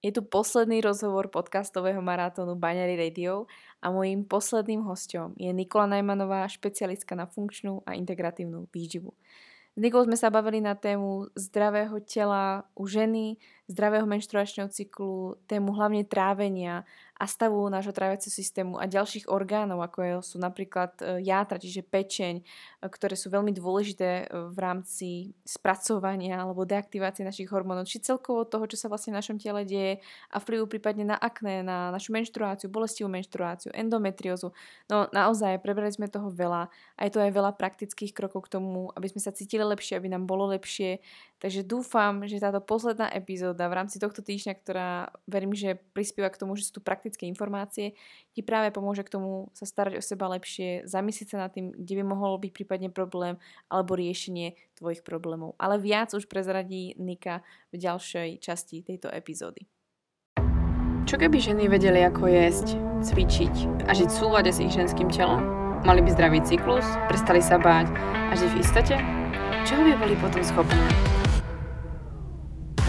Je tu posledný rozhovor podcastového maratónu Baňary Radio a mojím posledným hostom je Nikola Najmanová, špecialistka na funkčnú a integratívnu výživu. S Nikolou sme sa bavili na tému zdravého tela u ženy, zdravého menštruačného cyklu, tému hlavne trávenia a stavu nášho tráviaceho systému a ďalších orgánov, ako sú napríklad e, játra, čiže pečeň, e, ktoré sú veľmi dôležité e, v rámci spracovania alebo deaktivácie našich hormónov, či celkovo toho, čo sa vlastne v našom tele deje a vplyvu prípadne na akné, na našu menštruáciu, bolestivú menštruáciu, endometriózu. No naozaj, prebrali sme toho veľa a je to aj veľa praktických krokov k tomu, aby sme sa cítili lepšie, aby nám bolo lepšie. Takže dúfam, že táto posledná epizóda v rámci tohto týždňa, ktorá verím, že prispieva k tomu, že sú tu praktické informácie, ti práve pomôže k tomu sa starať o seba lepšie, zamyslieť sa nad tým, kde by mohol byť prípadne problém alebo riešenie tvojich problémov. Ale viac už prezradí Nika v ďalšej časti tejto epizódy. Čo keby ženy vedeli, ako jesť, cvičiť a žiť v súlade s ich ženským telom? Mali by zdravý cyklus, prestali sa báť a žiť v istote? Čoho by boli potom schopné?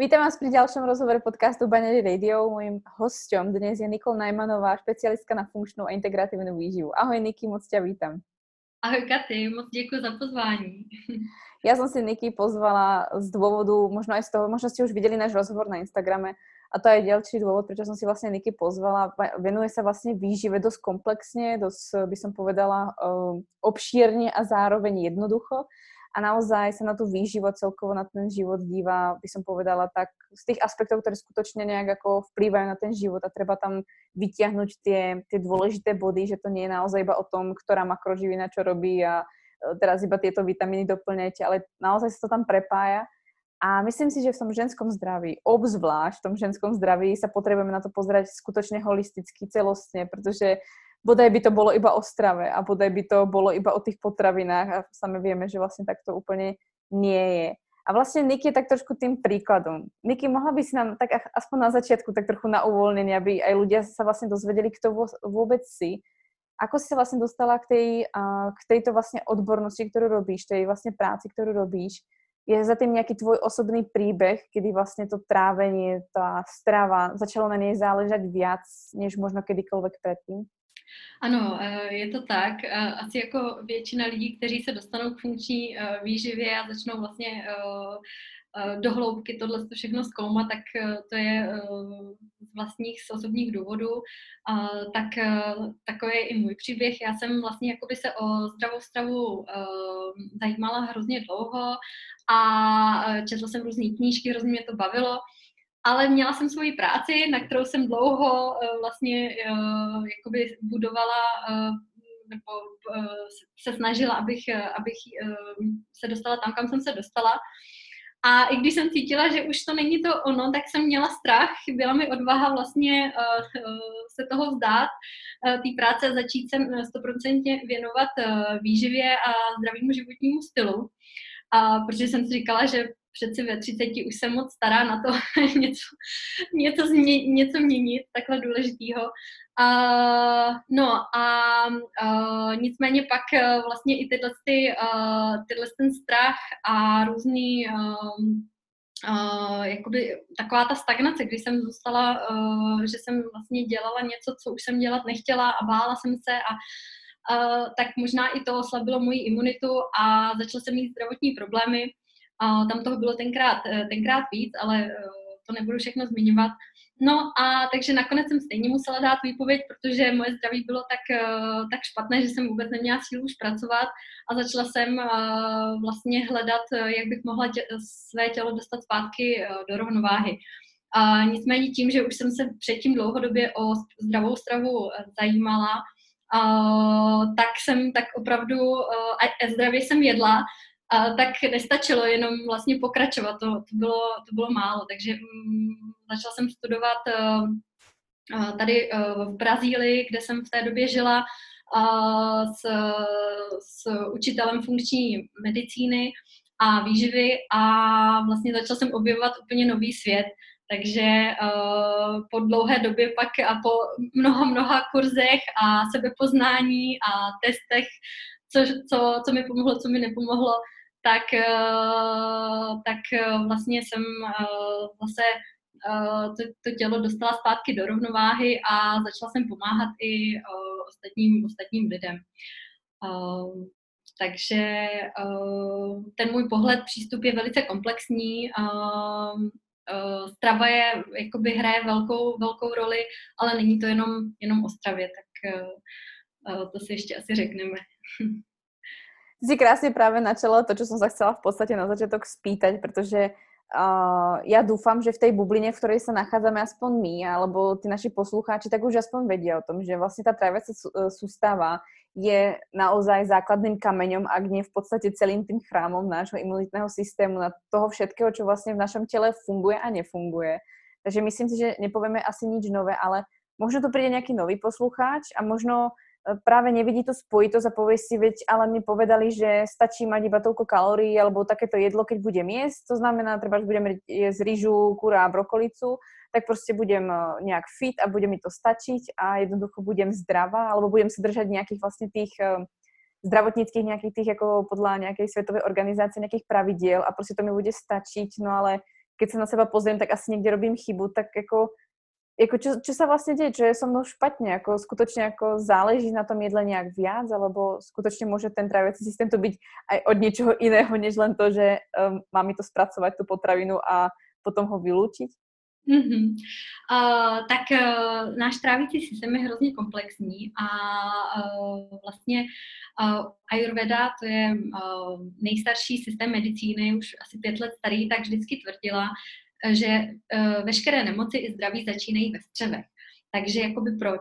Vítam vás pri ďalšom rozhovore podcastu Banery Radio. Mojím hosťom dnes je Nikol Najmanová, špecialistka na funkčnou a integratívnu výživu. Ahoj Niky, moc ťa vítam. Ahoj Katy, moc děkuji za pozvání. Ja som si Niky pozvala z dôvodu, možno aj z toho, možno ste už videli náš rozhovor na Instagrame, a to je ďalší dôvod, prečo som si vlastne Niky pozvala. Venuje sa vlastne výžive dosť komplexne, dosť by som povedala um, obšírne a zároveň jednoducho a naozaj sa na tú výživu celkovo na ten život díva, by som povedala, tak z tých aspektov, ktoré skutočne nejak ako vplývajú na ten život a treba tam vytiahnuť tie, tie dôležité body, že to nie je naozaj iba o tom, ktorá makroživina čo robí a e, teraz iba tieto vitamíny doplňajte, ale naozaj sa to tam prepája. A myslím si, že v tom ženskom zdraví, obzvlášť v tom ženskom zdraví, sa potrebujeme na to pozerať skutočne holisticky, celostne, pretože bodaj by to bolo iba o strave a bodaj by to bolo iba o tých potravinách a sami vieme, že vlastne tak to úplne nie je. A vlastne Niky je tak trošku tým príkladom. Niky, mohla by si nám tak aspoň na začiatku tak trochu na uvoľnenie, aby aj ľudia sa vlastne dozvedeli, kto vôbec si. Ako si sa vlastne dostala k, tej, k tejto vlastne odbornosti, ktorú robíš, tej vlastne práci, ktorú robíš? Je za tým nejaký tvoj osobný príbeh, kedy vlastne to trávenie, tá strava, začalo na nej záležať viac, než možno kedykoľvek predtým? Ano, eh, je to tak. Eh, asi jako většina lidí, kteří se dostanou k funkční eh, výživě a začnou vlastně do hloubky tohle všechno zkoumat, tak to je z vlastních, z osobních důvodů. Tak takový je i můj příběh. Já jsem vlastně jakoby se o zdravou stravu zajímala hrozně dlouho a četla jsem různé knížky, hrozně mě to bavilo ale měla jsem svoji práci, na kterou jsem dlouho uh, vlastně uh, jakoby budovala uh, nebo se snažila, abych, abych se dostala tam, kam jsem se dostala. A i když jsem cítila, že už to není to ono, tak jsem měla strach, byla mi odvaha vlastně se toho vzdát, té práce a začít se stoprocentně věnovat výživě a zdravému životnímu stylu. A protože jsem si říkala, že přeci ve 30 už jsem moc stará na to něco, něco, změ, něco měnit, takhle důležitýho. Uh, no a uh, nicméně pak uh, vlastně i tyhle, ty, uh, tyhle ten strach a různý uh, Uh, jakoby taková ta stagnace, kdy jsem zůstala, uh, že jsem vlastně dělala něco, co už jsem dělat nechtěla a bála jsem se a uh, tak možná i to oslabilo moji imunitu a začala jsem mít zdravotní problémy a tam toho bylo tenkrát, eh, tenkrát víc, ale eh, to nebudu všechno zmiňovat. No a takže nakonec jsem stejně musela dát výpověď, protože moje zdraví bylo tak, eh, tak špatné, že jsem vůbec neměla sílu už pracovat a začala jsem vlastně hledat, jak bych mohla tě, své tělo dostat zpátky do rovnováhy. A nicméně tím, že už jsem se předtím dlouhodobě o zdravou stravu zajímala, tak jsem tak opravdu, a zdravě jsem jedla, a tak nestačilo jenom vlastně pokračovat, to, to, bylo, to bylo málo, takže um, začala jsem studovat uh, tady uh, v Brazílii, kde jsem v té době žila uh, s, s učitelem funkční medicíny a výživy a vlastně začala jsem objevovat úplně nový svět, takže uh, po dlouhé době pak a po mnoha, mnoha kurzech a sebepoznání a testech, co, co, co mi pomohlo, co mi nepomohlo, tak, uh, tak uh, vlastně jsem uh, zase to, to tělo dostala zpátky do rovnováhy a začala jsem pomáhat i ostatním, ostatním lidem. Takže ten můj pohled, přístup je velice komplexní. Strava je, jakoby hraje velkou, velkou roli, ale není to jenom, jenom o stravě, tak to si ještě asi řekneme. si krásne práve načala to, čo som sa chcela v podstate na začiatok spýtať, pretože uh, ja dúfam, že v tej bubline, v ktorej sa nachádzame aspoň my, alebo tí naši poslucháči, tak už aspoň vedia o tom, že vlastne tá tráviaca sústava je naozaj základným kameňom, ak nie v podstate celým tým chrámom nášho imunitného systému, na toho všetkého, čo vlastne v našom tele funguje a nefunguje. Takže myslím si, že nepovieme asi nič nové, ale možno tu príde nejaký nový poslucháč a možno e, práve nevidí tú spojitosť a povie si, veď ale mi povedali, že stačí mať iba toľko kalórií alebo takéto jedlo, keď budem jesť. To znamená, treba, že budem jesť rýžu, kura a brokolicu tak prostě budem eh, nějak fit a bude mi to stačiť a jednoducho budem zdravá, alebo budem se držať nějakých vlastně tých eh, zdravotnických nějakých tých jako podľa nějakej světové organizace, nějakých pravidiel a prostě to mi bude stačiť, no ale keď se na seba pozriem, tak asi někde robím chybu, tak jako jako čo, čo sa vlastne deje, čo je so mnou špatne, ako skutočne ako záleží na tom jedle nejak viac, alebo skutočne môže ten tráviací systém to byť aj od niečoho iného, než len to, že um, má mi to spracovať tú potravinu a potom ho vylúčiť? Mm-hmm. Uh, tak uh, náš trávící systém je hrozně komplexní a uh, vlastně uh, Ayurveda, to je uh, nejstarší systém medicíny, už asi pět let starý, tak vždycky tvrdila, že uh, veškeré nemoci i zdraví začínají ve střevech. Takže jakoby proč?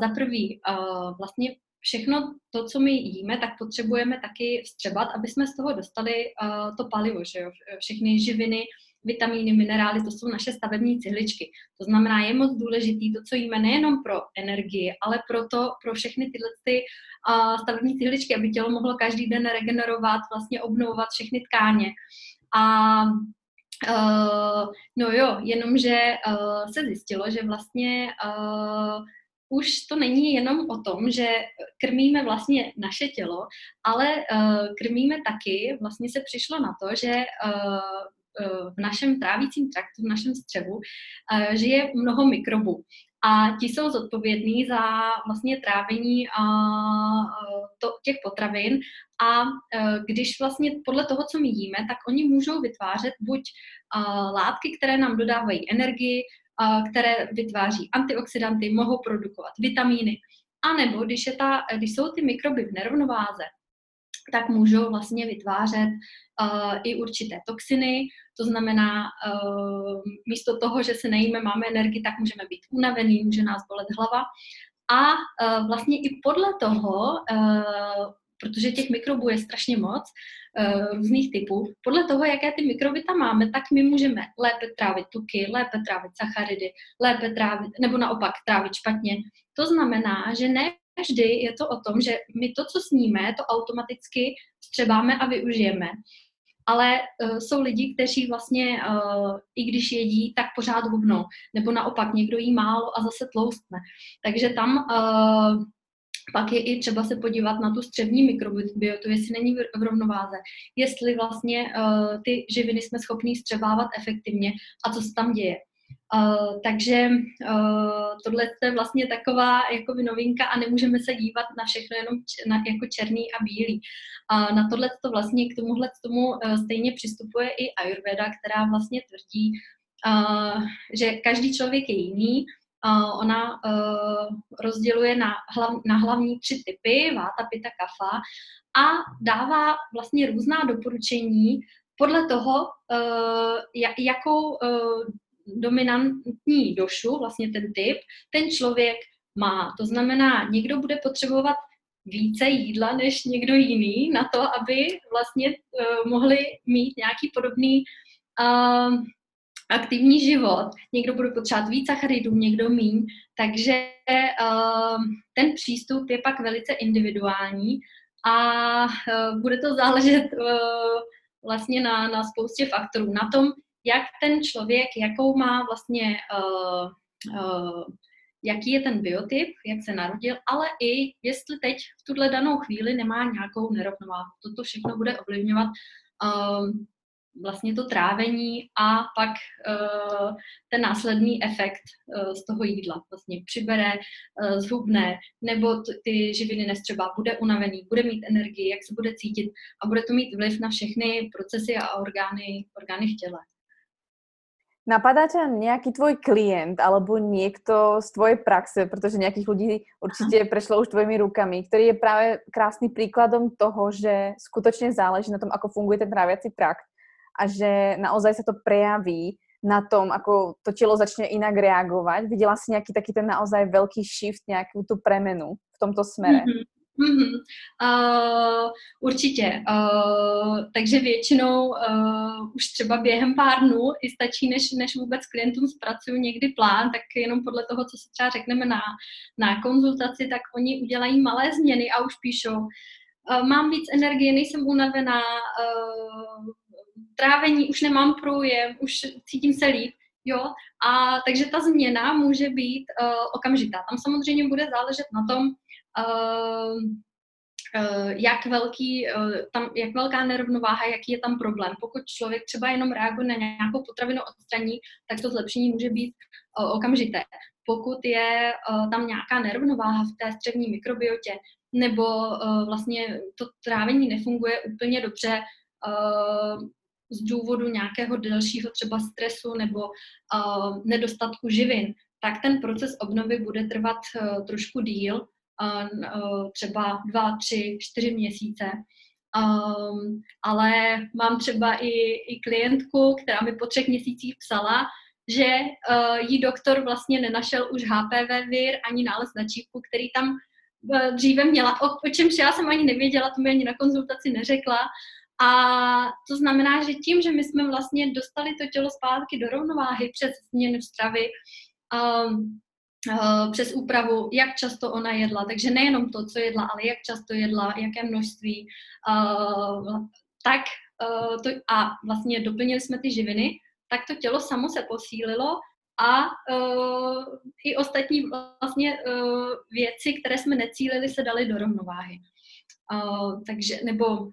Za prvý, uh, vlastně všechno to, co my jíme, tak potřebujeme taky vstřebat, aby jsme z toho dostali uh, to palivo, že jo? všechny živiny, vitamíny, minerály, to jsou naše stavební cihličky. To znamená, je moc důležitý to, co jíme nejenom pro energii, ale pro, to, pro všechny tyhle ty, stavební cihličky, aby tělo mohlo každý den regenerovat, vlastně obnovovat všechny tkáně. A Uh, no jo, jenomže uh, se zjistilo, že vlastně uh, už to není jenom o tom, že krmíme vlastně naše tělo, ale uh, krmíme taky, vlastně se přišlo na to, že uh, v našem trávícím traktu, v našem střevu, eh, žije mnoho mikrobů. A ti jsou zodpovědní za vlastně trávení a, to, těch potravin. A eh, když vlastně podle toho, co my jíme, tak oni můžou vytvářet buď látky, které nám dodávají energii, které vytváří antioxidanty, mohou produkovat vitamíny, a nebo když, je ta, když jsou ty mikroby v nerovnováze, tak můžou vlastně vytvářet uh, i určité toxiny, to znamená, uh, místo toho, že se nejíme, máme energii, tak můžeme být unavený, může nás bolet hlava. A uh, vlastně i podle toho, uh, protože těch mikrobů je strašně moc, různých typů, podle toho, jaké ty mikroby tam máme, tak my můžeme lépe trávit tuky, lépe trávit sacharidy, lépe trávit, nebo naopak trávit špatně. To znamená, že ne vždy je to o tom, že my to, co sníme, to automaticky střebáme a využijeme. Ale uh, jsou lidi, kteří vlastně, uh, i když jedí, tak pořád hubnou. Nebo naopak, někdo jí málo a zase tloustne. Takže tam uh, pak je i třeba se podívat na tu střevní mikrobiotu, jestli není v rovnováze, jestli vlastně uh, ty živiny jsme schopni střebávat efektivně a co se tam děje. Uh, takže uh, tohle je vlastně taková jakoby novinka a nemůžeme se dívat na všechno jenom č- na, jako černý a bílý. Uh, na tohle to vlastně k tomuhle tomu uh, stejně přistupuje i Ayurveda, která vlastně tvrdí, uh, že každý člověk je jiný, Uh, ona uh, rozděluje na, hlav, na hlavní tři typy, váta, pita, kafa a dává vlastně různá doporučení podle toho, uh, jakou uh, dominantní došu, vlastně ten typ, ten člověk má. To znamená, někdo bude potřebovat více jídla než někdo jiný na to, aby vlastně uh, mohli mít nějaký podobný uh, aktivní život. Někdo bude potřebovat víc sacharidů, někdo míň, takže uh, ten přístup je pak velice individuální a uh, bude to záležet uh, vlastně na, na spoustě faktorů. Na tom, jak ten člověk, jakou má vlastně uh, uh, jaký je ten biotyp, jak se narodil, ale i jestli teď v tuhle danou chvíli nemá nějakou nerovnováhu. Toto všechno bude ovlivňovat uh, vlastně to trávení a pak uh, ten následný efekt uh, z toho jídla. Vlastně přibere, uh, zhubne, nebo t- ty živiny nestřeba, bude unavený, bude mít energii, jak se bude cítit a bude to mít vliv na všechny procesy a orgány, orgány v těle. Napadá ťa nejaký tvoj klient alebo niekto z tvojej praxe, pretože nejakých ľudí určite prešlo už tvojimi rukami, ktorý je práve krásny príkladom toho, že skutočne záleží na tom, ako funguje ten tráviaci trakt a že naozaj sa to prejaví na tom, ako to telo začne inak reagovať. Videla si nejaký taký ten naozaj veľký shift, nejakú tú premenu v tomto smere? Mm-hmm. Mm-hmm. Uh, určitě. Uh, takže většinou uh, už třeba během pár dnů i stačí, než, než vůbec klientům zpracuju někdy plán, tak jenom podle toho, co se třeba řekneme na, na konzultaci, tak oni udělají malé změny a už píšou, uh, mám víc energie, nejsem unavená, uh, trávení už nemám průjem, už cítím se líp. Jo, a takže ta změna může být uh, okamžitá. Tam samozřejmě bude záležet na tom, jak, velký, uh, tam, jak velká nerovnováha, jaký je tam problém. Pokud člověk třeba jenom reaguje na nějakou potravinu odstraní, tak to zlepšení může být uh, okamžité. Pokud je tam nějaká nerovnováha v té střevní mikrobiotě, nebo vlastně to trávení nefunguje úplně dobře, z důvodu nějakého delšího třeba stresu nebo nedostatku živin, tak ten proces obnovy bude trvat trošku díl, třeba dva, tři, čtyři měsíce. Um, ale mám třeba i, i klientku, která mi po třech měsících psala, že uh, jí doktor vlastně nenašel už HPV vir ani nález na čípku, který tam uh, dříve měla, o, o čemž já jsem ani nevěděla, to mi ani na konzultaci neřekla. A to znamená, že tím, že my jsme vlastně dostali to tělo zpátky do rovnováhy přes změnu stravy, um, přes úpravu, jak často ona jedla, takže nejenom to, co jedla, ale jak často jedla, jaké množství, uh, tak uh, to, a vlastně doplnili jsme ty živiny, tak to tělo samo se posílilo a uh, i ostatní vlastně uh, věci, které jsme necílili, se daly do rovnováhy. Uh, takže, nebo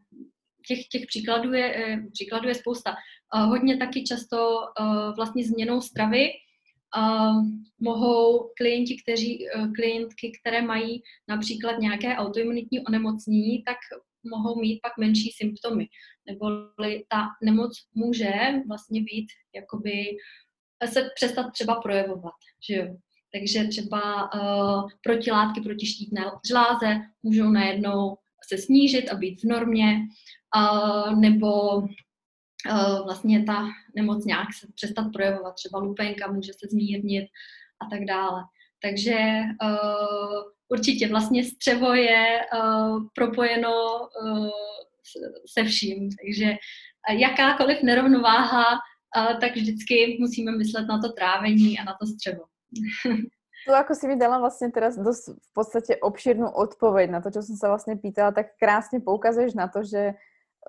těch, těch příkladů, je, eh, příkladů je spousta. Hodně taky často eh, vlastně změnou stravy mohou klienti, kteří, eh, klientky, které mají například nějaké autoimunitní onemocnění, tak mohou mít pak menší symptomy. Nebo ta nemoc může vlastně být, jakoby, se přestat třeba projevovat, že jo. Takže třeba uh, protilátky proti štítné žláze můžou najednou se snížit a být v normě nebo vlastně ta nemoc nějak se přestat projevovat, třeba lupenka může se zmírnit a tak dále. Takže uh, určitě vlastně střevo je uh, propojeno se vším, takže jakákoliv nerovnováha, tak vždycky musíme myslet na to trávení a na to střevo. Tu ako si mi dala vlastne teraz dosť v podstate obšírnu odpoveď na to, čo som sa vlastne pýtala, tak krásne poukazuješ na to, že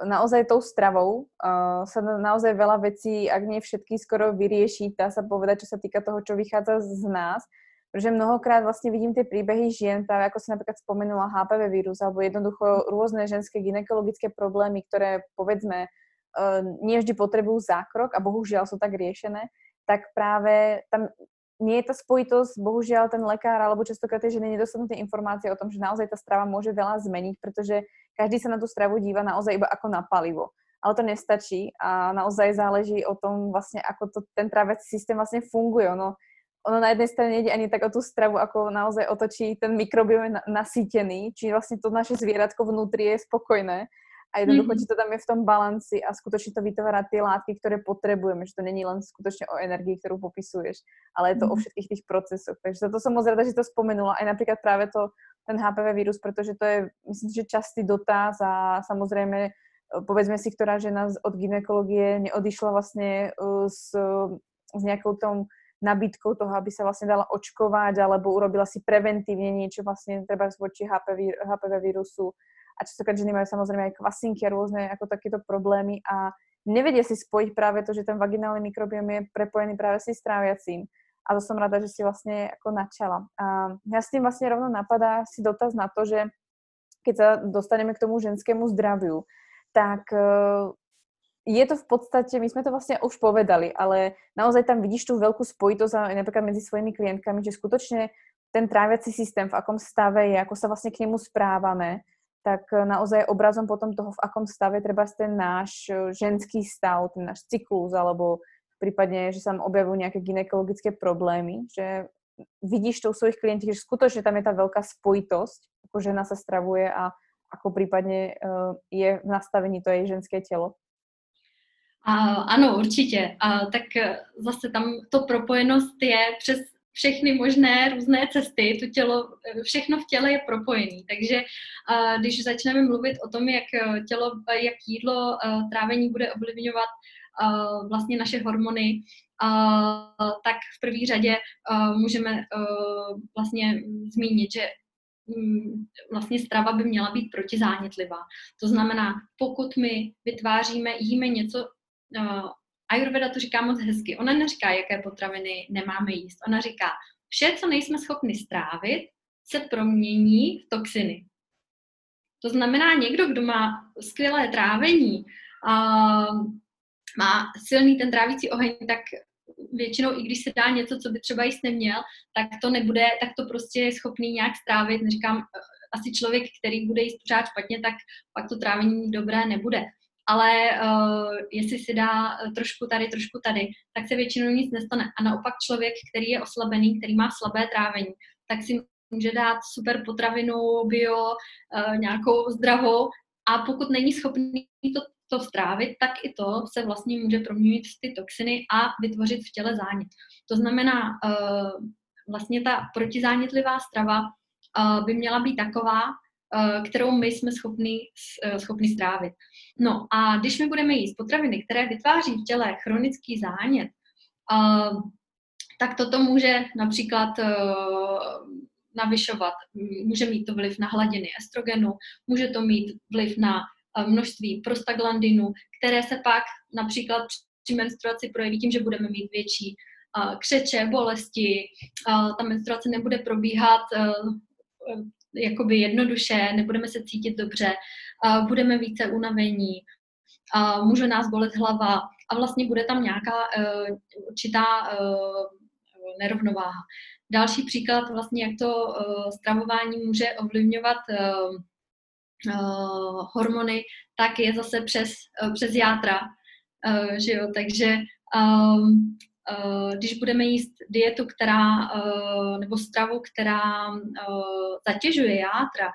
naozaj tou stravou uh, sa naozaj veľa vecí, ak nie všetky, skoro vyrieši, dá sa povedať, čo sa týka toho, čo vychádza z nás. Protože mnohokrát vlastne vidím tie príbehy žien, práve ako si napríklad spomenula HPV vírus, alebo jednoducho rôzne ženské gynekologické problémy, ktoré povedzme uh, nie vždy potrebujú zákrok a bohužiaľ sú tak riešené, tak práve tam nie je tá spojitosť, bohužiaľ ten lekár alebo častokrát tie ženy nedostanú tie informácie o tom, že naozaj tá strava môže veľa zmeniť, pretože každý sa na tú stravu díva naozaj iba ako na palivo. Ale to nestačí a naozaj záleží o tom vlastne, ako to, ten trávací systém vlastne funguje. Ono, ono na jednej strane nejde ani tak o tú stravu, ako naozaj o to, či ten mikrobiom je nasýtený, či vlastne to naše zvieratko vnútri je spokojné a jednoducho mm-hmm. ti to tam je v tom balanci a skutočne to vytvára tie látky, ktoré potrebujeme, že to není len skutočne o energii, ktorú popisuješ, ale je to mm-hmm. o mhm. všetkých tých procesoch. Takže to som moc rada, že to spomenula. Aj napríklad práve to, ten HPV vírus, pretože to je, myslím, že častý dotaz a samozrejme povedzme si, ktorá žena od ginekologie neodišla vlastne s, s nejakou tom nabídkou toho, aby sa vlastne dala očkovať alebo urobila si preventívne niečo vlastne treba voči HPV, HPV vírusu a častokrát ženy majú samozrejme aj kvasinky a rôzne ako takéto problémy a nevedia si spojiť práve to, že ten vaginálny mikrobiom je prepojený práve s tráviacím. A to som rada, že si vlastne ako načala. A ja s tým vlastne rovno napadá si dotaz na to, že keď sa dostaneme k tomu ženskému zdraviu, tak e, je to v podstate, my sme to vlastne už povedali, ale naozaj tam vidíš tú veľkú spojitosť napríklad medzi svojimi klientkami, že skutočne ten tráviací systém, v akom stave je, ako sa vlastne k nemu správame, tak e, naozaj obrazom potom toho, v akom stave treba ten náš e, ženský stav, ten náš cyklus, alebo prípadne, že sa objavujú nejaké ginekologické problémy, že vidíš to u svojich klientov, že skutočne tam je tá veľká spojitosť, ako žena sa stravuje a ako prípadne uh, je v nastavení to jej ženské tělo? Ano, určitě. A, tak zase tam to propojenost je přes všechny možné různé cesty, to tělo, všechno v těle je propojené. Takže když začneme mluvit o tom, jak tělo, jak jídlo, trávení bude ovlivňovat vlastně naše hormony, tak v první řadě můžeme vlastně zmínit, že mm, vlastně strava by měla být protizánětlivá. To znamená, pokud my vytváříme, jíme něco, Ayurveda to říká moc hezky. Ona neříká, jaké potraviny nemáme jíst. Ona říká, vše, co nejsme schopni strávit, se promění v toxiny. To znamená, někdo, kdo má skvělé trávení, a má silný ten trávící oheň, tak většinou, i když se dá něco, co by třeba jíst neměl, tak to nebude, tak to prostě je schopný nějak strávit. Neříkám, eh, asi člověk, který bude jíst pořád špatně, tak pak to trávení dobré nebude ale uh, jestli si dá eh, trošku tady, trošku tady, tak se většinou nic nestane. A naopak člověk, který je oslabený, který má slabé trávení, tak si může dát super potravinu, bio, uh, nějakou zdravou a pokud není schopný to, to strávit, tak i to se vlastně může proměnit v ty toxiny a vytvořit v těle zánět. To znamená, uh, vlastně ta protizánětlivá strava uh, by měla být taková, kterou my jsme schopni, uh, schopni strávit. No a když my budeme jíst potraviny, které vytváří v těle chronický zánět, uh, tak toto může například navyšovat, může mít to vliv na hladiny estrogenu, může to mít vliv na množství prostaglandinu, které se pak například při menstruaci projeví tím, že budeme mít větší křeče, bolesti, ta menstruace nebude probíhat jakoby jednoduše, nebudeme se cítit dobře, budeme více unavení, může nás bolet hlava a vlastně bude tam nějaká uh, určitá uh, nerovnováha. Další příklad vlastně, jak to uh, stravování může ovlivňovat hormony, tak je zase přes, přes játra, že jo, takže když budeme jíst dietu, která, uh, nebo stravu, která uh, zatěžuje játra,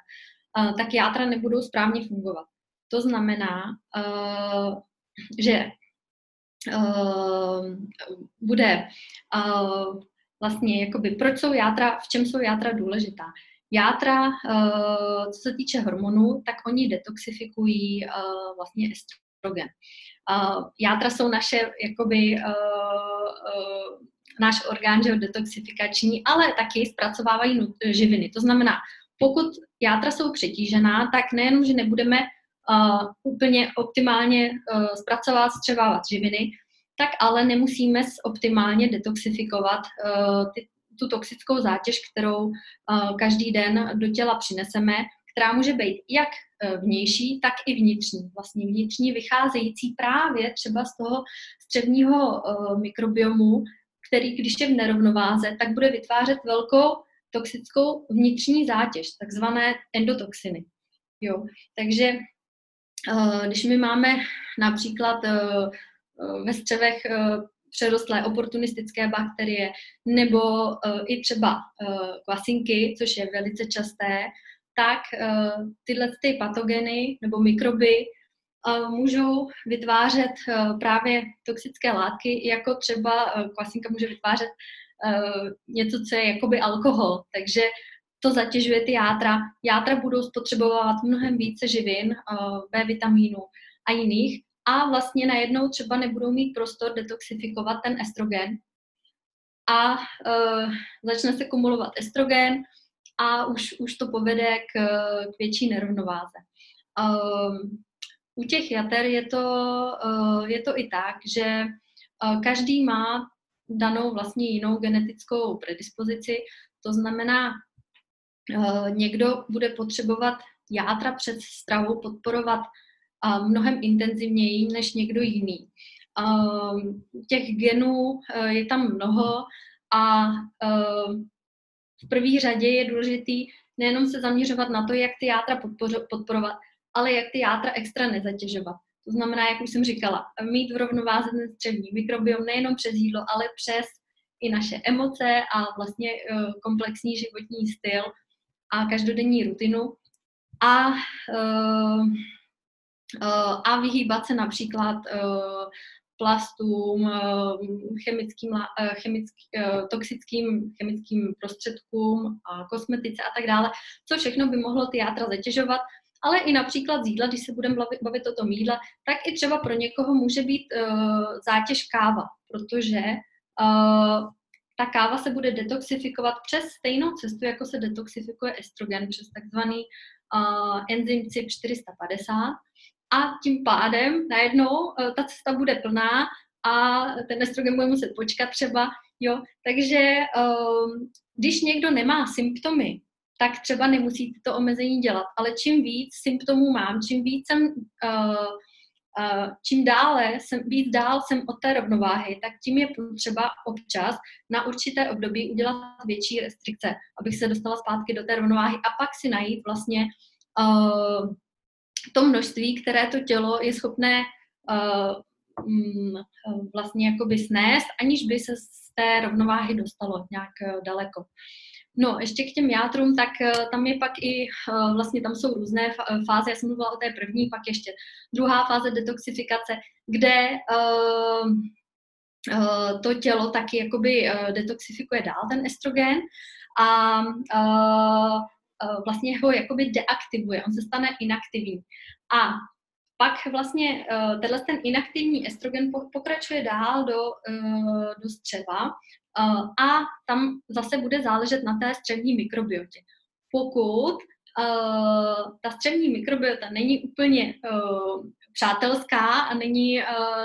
tak játra nebudou správně fungovat. To znamená, že bude vlastně, jakoby, proč jsou játra, v čem jsou játra důležitá. Játra, co se týče hormonů, tak oni detoxifikují vlastně estrogen. Uh, játra jsou naše, jakoby, uh, uh, náš orgán že detoxifikační, ale taky zpracovávají živiny. To znamená, pokud játra jsou přetížená, tak nejenom, že nebudeme uh, úplně optimálně uh, zpracovat, střevávat živiny, tak ale nemusíme optimálně detoxifikovat uh, ty, tu toxickou zátěž, kterou uh, každý den do těla přineseme, která může být jak vnější, tak i vnitřní. Vlastně vnitřní vycházející právě třeba z toho střevního uh, mikrobiomu, který, když je v nerovnováze, tak bude vytvářet velkou toxickou vnitřní zátěž, takzvané endotoxiny. Jo. Takže uh, když my máme například ve střevech přerostlé oportunistické bakterie nebo i třeba kvasinky, což je velice časté, tak uh, tyhle ty patogeny nebo mikroby můžou vytvářet právě toxické látky, jako třeba kvasinka může vytvářet něco, co je jakoby alkohol. Takže to zatěžuje ty játra. Játra budou spotřebovat mnohem více živin, B vitamínu a jiných a vlastně najednou třeba nebudou mít prostor detoxifikovat ten estrogen a začne se kumulovat estrogen a už, už to povede k, k větší nerovnováze. Uh, u těch jater je to, uh, je to i tak, že uh, každý má danou vlastně jinou genetickou predispozici, to znamená, uh, někdo bude potřebovat játra před stravou podporovat mnohem intenzivněji než někdo jiný. Uh, těch genů je tam mnoho a uh, v první řadě je důležitý nejenom se zaměřovat na to, jak ty játra podporovat, ale jak ty játra extra nezatěžovat. To znamená, jak už jsem říkala, mít v rovnováze ten střevní mikrobiom nejenom přes jídlo, ale přes i naše emoce a vlastně uh, komplexní životní styl a každodenní rutinu. A, uh, uh, a vyhýbat se například plastům, chemickým, chemický, toxickým chemickým prostředkům, kosmetice a tak dále, co všechno by mohlo ty játra zatěžovat ale i například z jídla, když se budeme bavit o tom jídle, tak i třeba pro někoho může být zátěž káva, protože ta káva se bude detoxifikovat přes stejnou cestu, jako se detoxifikuje estrogen, přes takzvaný uh, enzym CYP 450 a tím pádem najednou uh, ta cesta bude plná a ten estrogen bude muset počkat třeba, jo, takže uh, když někdo nemá symptomy tak třeba nemusí to omezení dělat. Ale čím víc symptomů mám, čím víc jsem, uh, čím dále jsem, víc dál jsem od té rovnováhy, tak tím je potřeba občas na určité období udělat větší restrikce, abych se dostala zpátky do té rovnováhy a pak si najít vlastně to množství, které to tělo je schopné uh, vlastně jakoby snést, aniž by se z té rovnováhy dostalo nějak daleko. No, ještě k těm játrům, tak tam je pak i, vlastně tam jsou různé eh, fáze, já jsem mluvila o té první, pak ještě druhá fáze detoxifikace, kde uh, uh, to tělo taky jakoby detoxifikuje dál ten estrogen a uh, vlastně ho jakoby deaktivuje, on se stane inaktivní. A pak vlastně uh, tenhle ten inaktivní estrogen pokračuje dál do, uh, do střeva a tam zase bude záležet na té střevní mikrobiotě. Pokud ta střevní mikrobiota není úplně přátelská a není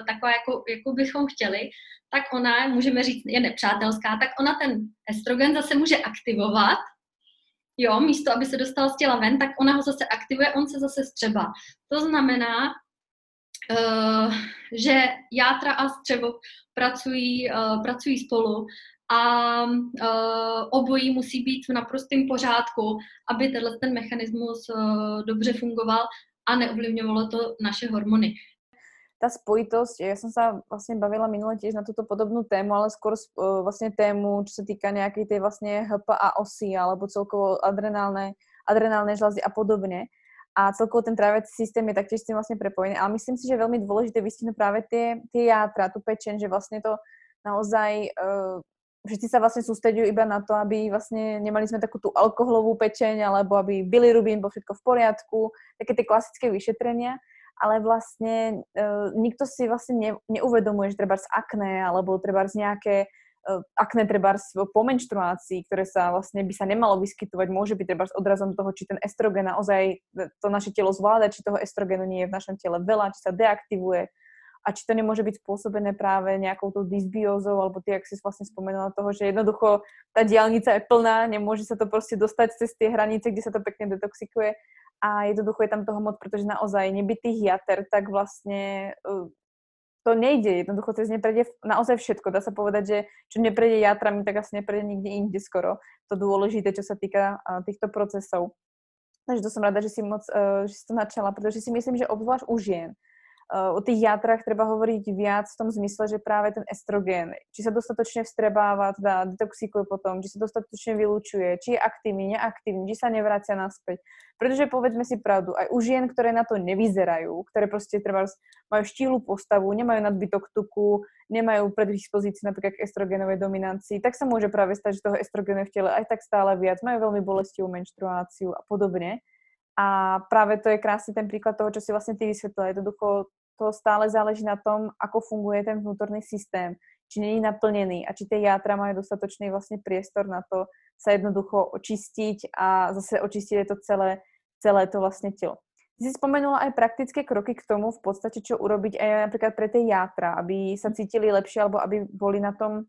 taková, jako, jako bychom chtěli, tak ona, můžeme říct, je nepřátelská, tak ona ten estrogen zase může aktivovat, jo, místo, aby se dostal z těla ven, tak ona ho zase aktivuje, on se zase střeba. To znamená, uh, že játra a střevo pracují, uh, pracují spolu a uh, obojí musí být v naprostém pořádku, aby tenhle ten mechanismus uh, dobře fungoval a neovlivňovalo to naše hormony. Ta spojitosť, ja som sa vlastne bavila minule tiež na túto podobnú tému, ale skôr uh, vlastne tému, čo sa týka nejakej tej vlastne HPA osy alebo celkovo adrenálne, adrenálne žľazy a podobne a celkovo ten tráviací systém je taktiež s tým vlastne prepojený. Ale myslím si, že je veľmi dôležité vystihnúť práve tie, tie játra, tu pečen, že vlastne to naozaj uh, všetci sa vlastne sústredujú iba na to, aby vlastne nemali sme takú tú alkoholovú pečeň, alebo aby bilirubín bol všetko v poriadku, také tie klasické vyšetrenia, ale vlastne uh, nikto si vlastne ne, neuvedomuje, že treba z akné, alebo treba z nejaké uh, akné treba po menštruácii, ktoré sa vlastne by sa nemalo vyskytovať, môže byť treba odrazom toho, či ten estrogen naozaj to naše telo zvláda, či toho estrogenu nie je v našom tele veľa, či sa deaktivuje, a či to nemôže byť spôsobené práve nejakou tou dysbiózou, alebo ty, ak si vlastne spomenula toho, že jednoducho tá diálnica je plná, nemôže sa to proste dostať cez tie hranice, kde sa to pekne detoxikuje a jednoducho je tam toho moc, pretože naozaj nebytých jater, tak vlastne uh, to nejde, jednoducho cez ne prejde naozaj všetko. Dá sa povedať, že čo neprejde játrami, tak asi neprejde nikde inde skoro. To dôležité, čo sa týka uh, týchto procesov. Takže to som rada, že si moc, uh, že si to načala, protože si myslím, že obzvlášť u žien o tých játrach treba hovoriť viac v tom zmysle, že práve ten estrogen, či sa dostatočne vstrebáva, teda detoxikuje potom, či sa dostatočne vylúčuje, či je aktívny, neaktívny, či sa nevracia naspäť. Pretože povedzme si pravdu, aj u žien, ktoré na to nevyzerajú, ktoré proste treba majú štílu postavu, nemajú nadbytok tuku, nemajú predispozícii napríklad k estrogenovej dominancii, tak sa môže práve stať, že toho estrogenu v tele aj tak stále viac, majú veľmi bolestivú menštruáciu a podobne. A práve to je krásny ten príklad toho, čo si vlastne ty vysvetlila. Jednoducho to stále záleží na tom, ako funguje ten vnútorný systém, či není naplnený a či tie játra majú dostatočný vlastne priestor na to sa jednoducho očistiť a zase očistiť je to celé, celé to vlastne telo. Ty si spomenula aj praktické kroky k tomu v podstate, čo urobiť aj napríklad pre tie játra, aby sa cítili lepšie alebo aby boli na tom,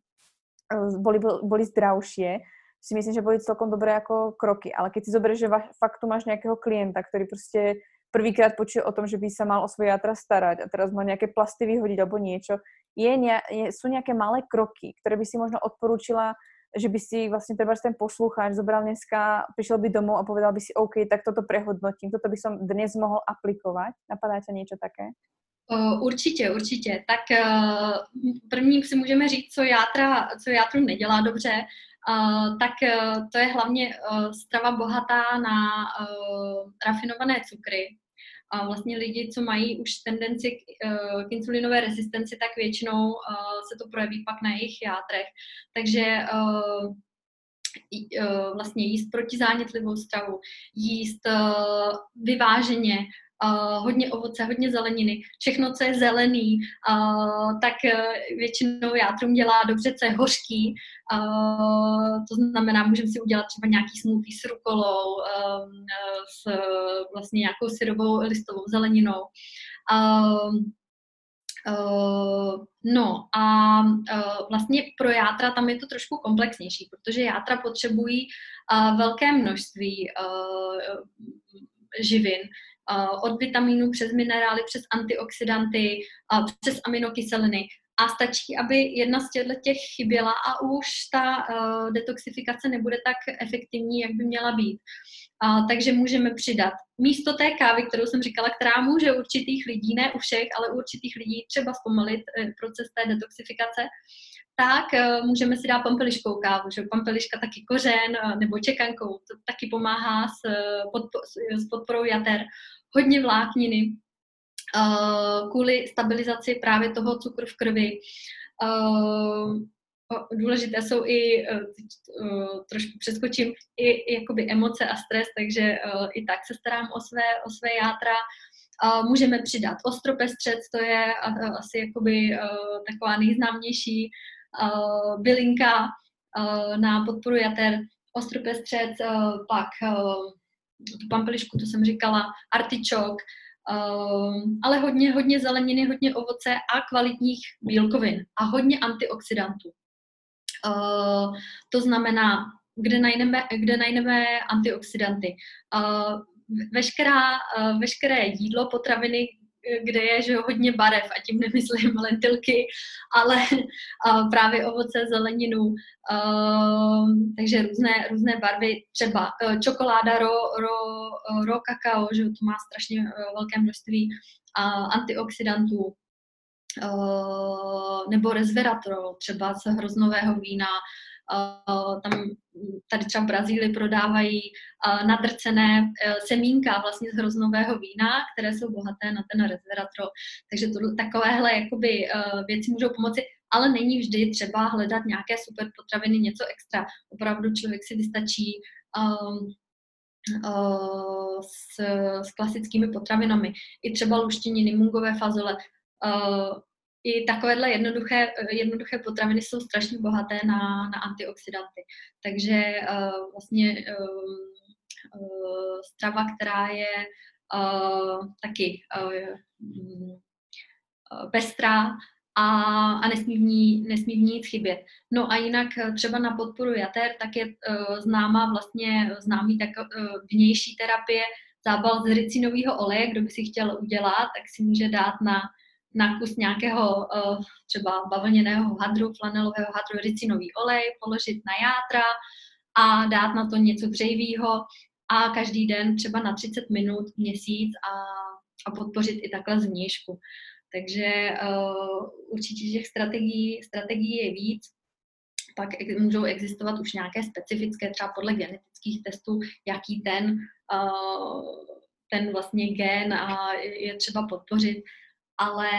eh, boli, boli zdravšie si myslím, že boli celkom dobré ako kroky. Ale keď si zoberieš, že fakt tu máš nejakého klienta, ktorý prostě prvýkrát počuje o tom, že by sa mal o svoje játra starať a teraz má nejaké plasty vyhodiť alebo niečo, je, je, sú nejaké malé kroky, ktoré by si možno odporúčila, že by si vlastne treba ten poslucháč zobral dneska, prišiel by domov a povedal by si, OK, tak toto prehodnotím, toto by som dnes mohl aplikovat. Napadá ťa niečo také? Určitě, určitě. Tak první si můžeme říct, co játra, co játru nedělá dobře Uh, tak uh, to je hlavně strava bohatá na rafinované cukry. A vlastně lidi, co mají už tendenci k, uh, k insulinové rezistenci, tak většinou uh, se to projeví pak na jejich játrech. Takže uh, vlastně jíst protizánětlivou stravu, jíst vyváženě, uh, hodně ovoce, hodně zeleniny, všechno, co je zelený, uh, tak uh, většinou játrum dělá dobře, co je hořký, uh, to znamená, můžeme si udělat třeba nějaký smoothie s rukolou, uh, s vlastně nějakou syrovou listovou zeleninou. Uh, Uh, no a uh, vlastně pro játra tam je to trošku komplexnější, protože játra potřebují uh, velké množství živin, od vitamínů přes minerály, přes antioxidanty, přes aminokyseliny. A stačí, aby jedna z těchto těch chyběla a už ta detoxifikace nebude tak efektivní, jak by měla být. Uh, takže můžeme přidat místo té kávy, kterou jsem říkala, která může určitých lidí, ne u všech, ale u určitých lidí třeba zpomalit e, proces té detoxifikace, tak uh, můžeme si dát pampeliškou kávu, že pampeliška taky kořen uh, nebo čekankou, to taky pomáhá s, podpo, s podporou jater, hodně vlákniny, kvůli stabilizaci právě toho cukru v krvi. Důležité jsou i, trošku přeskočím, i, jakoby emoce a stres, takže i tak se starám o své, o své játra. Můžeme přidat ostropestřec, to je asi jakoby taková nejznámější bylinka uh, na podporu jater. Ostropestřec, uh, pak tu pampelišku, to jsem říkala, artičok, ale hodně, hodně zeleniny, hodně ovoce a kvalitních bílkovin a hodně antioxidantů. To znamená, kde najdeme, kde najdeme antioxidanty. Veškerá, veškeré jídlo, potraviny, kde je že hodně barev, a tím nemyslím lentilky, ale právě ovoce, zeleninu, uh, takže různé, různé barvy, třeba uh, čokoláda, ro, ro, ro kakao, že to má strašně uh, velké množství antioxidantů, uh, nebo resveratrol, třeba z hroznového vína, tam tady třeba v Brazílii prodávají uh, nadrcené uh, semínka vlastně z hroznového vína, které jsou bohaté na ten resveratrol. Takže to, takovéhle jakoby, věci můžou pomoci, ale není vždy třeba hledat nějaké super potraviny, něco extra. Opravdu člověk si vystačí um, s, s klasickými potravinami. I třeba luštěniny, mungové fazole, i takovéhle jednoduché, jednoduché potraviny jsou strašně bohaté na, na antioxidanty. Takže uh, vlastně uh, uh, strava, která je uh, taky uh, pestrá a, a nesmí, v ní, nesmí v ní nic chybět. No a jinak třeba na podporu jater, tak je uh, známá vlastně známý tak uh, vnější terapie, zábal z ricinového oleje, kdo by si chtěl udělat, tak si může dát na na kus nějakého uh, třeba bavlněného hadru, flanelového hadru, ricinový olej, položit na játra a dát na to něco dřejivého a každý den třeba na 30 minut, měsíc a, a podpořit i takhle zvnějšku. Takže uh, určitě těch strategií, strategií je víc. Pak můžou existovat už nějaké specifické, třeba podle genetických testů, jaký ten, uh, ten vlastně gen a je třeba podpořit. Ale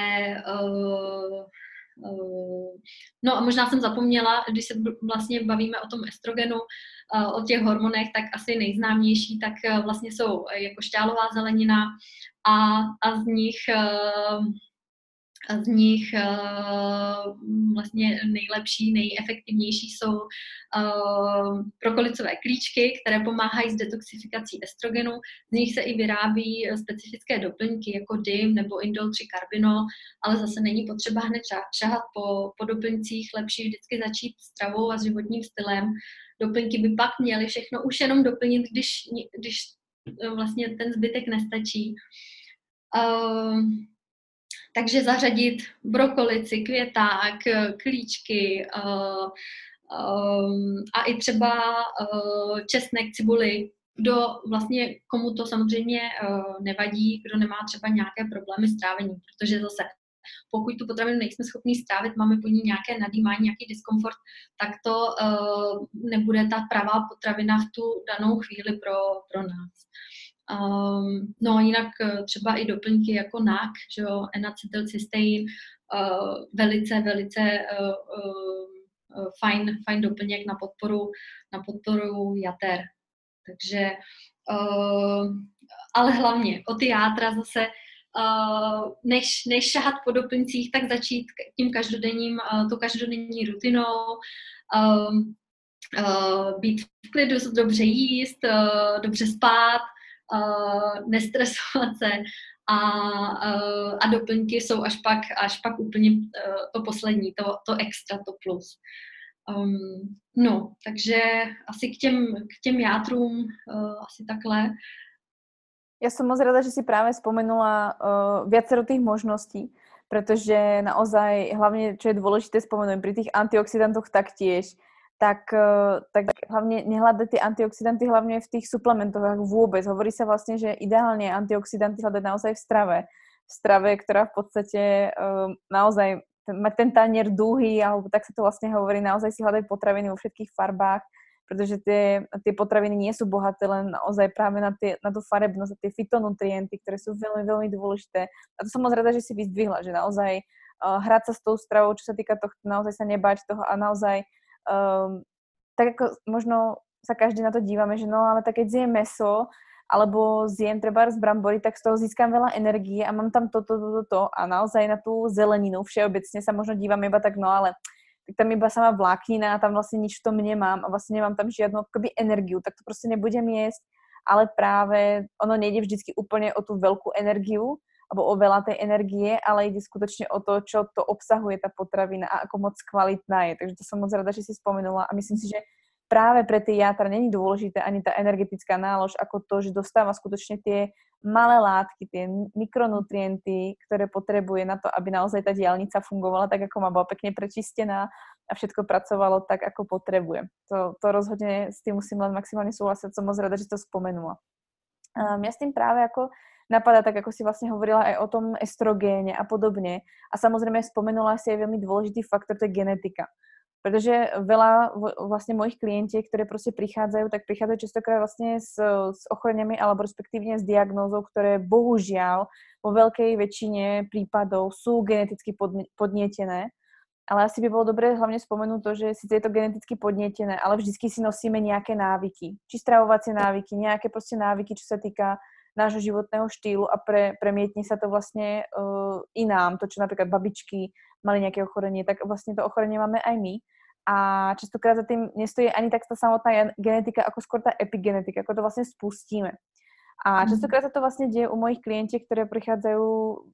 uh, No a možná jsem zapomněla, když se vlastně bavíme o tom estrogenu, o těch hormonech, tak asi nejznámější tak vlastně jsou jako šťálová zelenina a, a z nich z nich uh, vlastně nejlepší, nejefektivnější jsou uh, prokolicové klíčky, které pomáhají s detoxifikací estrogenu. Z nich se i vyrábí specifické doplňky jako DIM nebo indol 3 karbinol, ale zase není potřeba hned šahat po, po doplňcích, lepší vždycky začít stravou a životním stylem. Doplňky by pak měly všechno už jenom doplnit, když, když vlastně ten zbytek nestačí. Uh, takže zařadit brokolici, květák, klíčky uh, um, a i třeba česnek, cibuli, kdo vlastně, komu to samozřejmě nevadí, kdo nemá třeba nějaké problémy s trávením, protože zase pokud tu potravinu nejsme schopni strávit, máme po ní nějaké nadýmání, nějaký diskomfort, tak to uh, nebude ta pravá potravina v tu danou chvíli pro, pro nás. Um, no jinak eh, třeba i doplňky jako NAC, že jo, N-acetylcystein, uh, velice, velice uh, uh, fajn, fajn doplněk na podporu, na podporu jater. Takže, uh, ale hlavně o ty játra zase, uh, než, než šahat po doplňcích, tak začít tím každodenním, uh, tu každodenní rutinou, uh, uh, být v klidu, dobře jíst, uh, dobře spát, uh, nestresovat se a, uh, a doplňky jsou až pak, až pak úplně uh, to poslední, to, to extra, to plus. Um, no, takže asi k těm, k těm játrům uh, asi takhle. Ja som moc rada, že si práve spomenula uh, viacero tých možností, pretože naozaj, hlavne, čo je dôležité spomenúť, pri tých antioxidantoch taktiež, tak, eh, tak hlavne nehľadať tie antioxidanty hlavne v tých suplementoch vôbec. Hovorí sa vlastne, že ideálne antioxidanty hľadať naozaj v strave. V strave, ktorá v podstate um, naozaj mať ten tanier dúhy, alebo tak sa to vlastne hovorí, naozaj si hľadať potraviny vo všetkých farbách, pretože tie, tie potraviny nie sú bohaté len naozaj práve na, tie, na tú farebnosť, tie fitonutrienty, ktoré sú veľmi, veľmi dôležité. A to som moc rada, že si vyzdvihla, že naozaj uh, hrať sa s tou stravou, čo sa týka tohto, naozaj sa nebáť toho a naozaj um, tak ako možno sa každý na to dívame, že no ale tak keď zjem meso, alebo zjem treba z brambory, tak z toho získam veľa energie a mám tam toto, toto, toto. A naozaj na tú zeleninu všeobecne sa možno dívam iba tak, no ale tak tam iba sama vláknina tam vlastne nič v tom nemám a vlastne nemám tam žiadnu akoby energiu, tak to prostě nebudem jesť, ale práve ono nejde vždycky úplne o tú veľkú energiu, alebo o veľa tej energie, ale ide skutočne o to, čo to obsahuje tá potravina a ako moc kvalitná je. Takže to som moc rada, že si spomenula a myslím si, že práve pre tie játra není dôležité ani tá energetická nálož, ako to, že dostáva skutočne tie malé látky, tie mikronutrienty, ktoré potrebuje na to, aby naozaj tá diálnica fungovala tak, ako má, bola pekne prečistená a všetko pracovalo tak, ako potrebuje. To, to rozhodne s tým musím len maximálne súhlasiť, som moc rada, že to spomenula. Um, s tým práve ako napadá, tak ako si vlastne hovorila aj o tom estrogéne a podobne. A samozrejme spomenula si aj veľmi dôležitý faktor, to je genetika. Pretože veľa vlastne mojich klientiek, ktoré proste prichádzajú, tak prichádzajú častokrát vlastne s, s ochoreniami alebo respektívne s diagnózou, ktoré bohužiaľ vo veľkej väčšine prípadov sú geneticky podnietené. Ale asi by bolo dobré hlavne spomenúť to, že síce je to geneticky podnietené, ale vždycky si nosíme nejaké návyky. Či stravovacie návyky, nejaké proste návyky, čo sa týka nášho životného štýlu a pre, premietne sa to vlastne uh, i nám, to, čo napríklad babičky mali nejaké ochorenie, tak vlastne to ochorenie máme aj my. A častokrát za tým nestojí ani tak tá samotná genetika, ako skôr tá epigenetika, ako to vlastne spustíme. A mhm. častokrát sa to vlastne deje u mojich klientiek, ktoré prichádzajú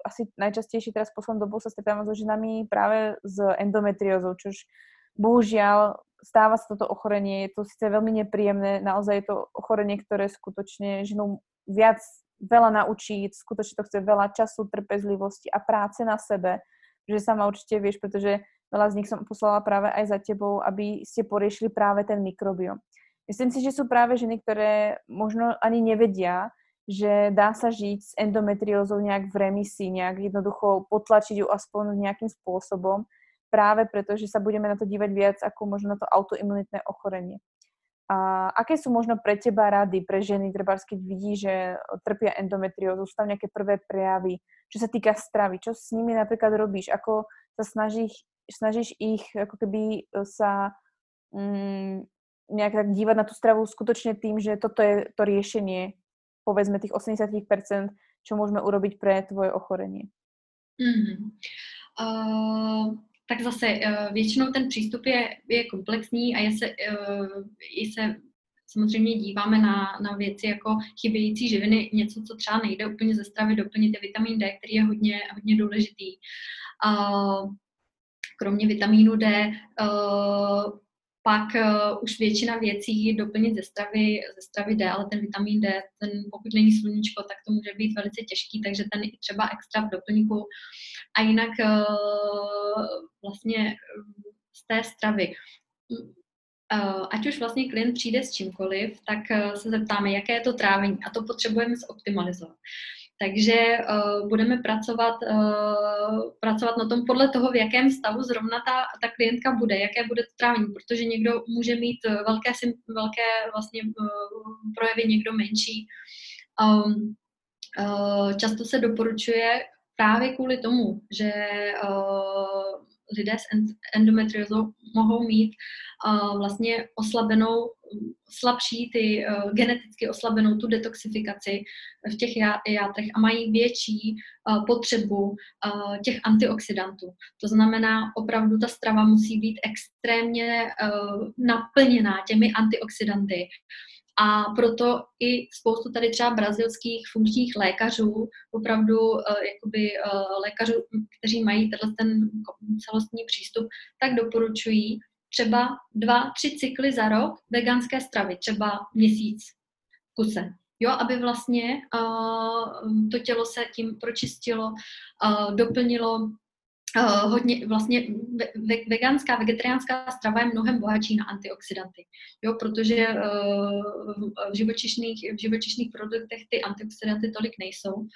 asi najčastejšie teraz v poslednom dobu sa stretávam so ženami práve s endometriózou, čož bohužiaľ stáva sa toto ochorenie, je to síce veľmi nepríjemné, naozaj je to ochorenie, ktoré skutočne ženou viac veľa naučiť, skutočne to chce veľa času, trpezlivosti a práce na sebe, že sama určite vieš, pretože veľa z nich som poslala práve aj za tebou, aby ste poriešili práve ten mikrobiom. Myslím si, že sú práve ženy, ktoré možno ani nevedia, že dá sa žiť s endometriózou nejak v remisii, nejak jednoducho potlačiť ju aspoň nejakým spôsobom, práve preto, že sa budeme na to dívať viac ako možno na to autoimunitné ochorenie. A aké sú možno pre teba rady pre ženy, treba keď vidí, že trpia endometriózu, sú tam nejaké prvé prejavy, čo sa týka stravy, čo s nimi napríklad robíš, ako sa snažíš, snažíš ich ako keby sa mm, nejak tak dívať na tú stravu skutočne tým, že toto je to riešenie povedzme tých 80%, čo môžeme urobiť pre tvoje ochorenie? Mm-hmm. Uh, tak zase uh, většinou ten přístup je, je komplexní a je se, uh, je se samozřejmě díváme na, na věci jako chybějící živiny, něco, co třeba nejde úplně ze stravy doplnit, je vitamin D, který je hodně, hodně důležitý. Kromě vitamínu D uh, pak uh, už většina věcí doplnit ze stravy, ze stravy D, ale ten vitamin D, ten, pokud není sluníčko, tak to může být velice těžký, takže ten i třeba extra v doplňku. A jinak uh, vlastně z té stravy. Uh, ať už vlastně klient přijde s čímkoliv, tak uh, se zeptáme, jaké je to trávení a to potřebujeme zoptimalizovat. Takže uh, budeme pracovat, uh, pracovat na tom podle toho, v jakém stavu zrovna ta, ta klientka bude, jaké bude to trávení, protože někdo může mít eh, velké, velké vlastně uh, projevy, někdo menší. Um, uh, často se doporučuje právě kvůli tomu, že uh, lidé s endometriózou mohou mít uh, vlastně oslabenou, slabší ty uh, geneticky oslabenou tu detoxifikaci v těch játrech a mají větší uh, potřebu uh, těch antioxidantů. To znamená, opravdu ta strava musí být extrémně uh, naplněná těmi antioxidanty, a proto i spoustu tady třeba brazilských funkčních lékařů, opravdu jakoby lékařů, kteří mají tenhle ten celostní přístup, tak doporučují třeba dva, tři cykly za rok veganské stravy, třeba měsíc v kuse. Jo, aby vlastně uh, to tělo se tím pročistilo, uh, doplnilo Uh, hodně vlastně ve, veganská, vegetariánská strava je mnohem bohatší na antioxidanty, jo, protože uh, v, živočišných, v živočišných produktech ty antioxidanty tolik nejsou,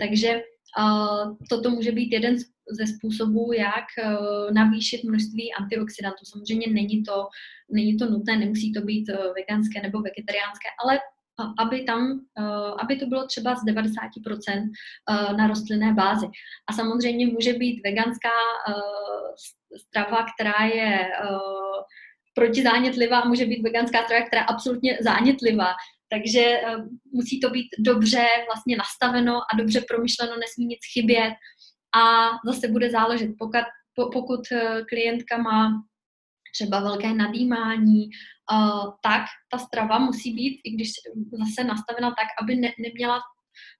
takže uh, toto může být jeden ze způsobů, jak uh, navýšit množství antioxidantů. Samozřejmě není to, není to nutné, nemusí to být uh, veganské nebo vegetariánské, ale aby tam, eh, aby to bylo třeba z 90% eh, na rostlinné bázi. A samozřejmě může být veganská eh, strava, která je protizánětlivá, může být veganská strava, která je absolutně zánětlivá. Takže musí to být dobře vlastně nastaveno a dobře promyšleno, nesmí nic chybět. A zase bude záležet, pokud, pokud klientka má třeba velké nadýmání, uh, tak ta strava musí být, i když zase nastavena tak, aby ne, neměla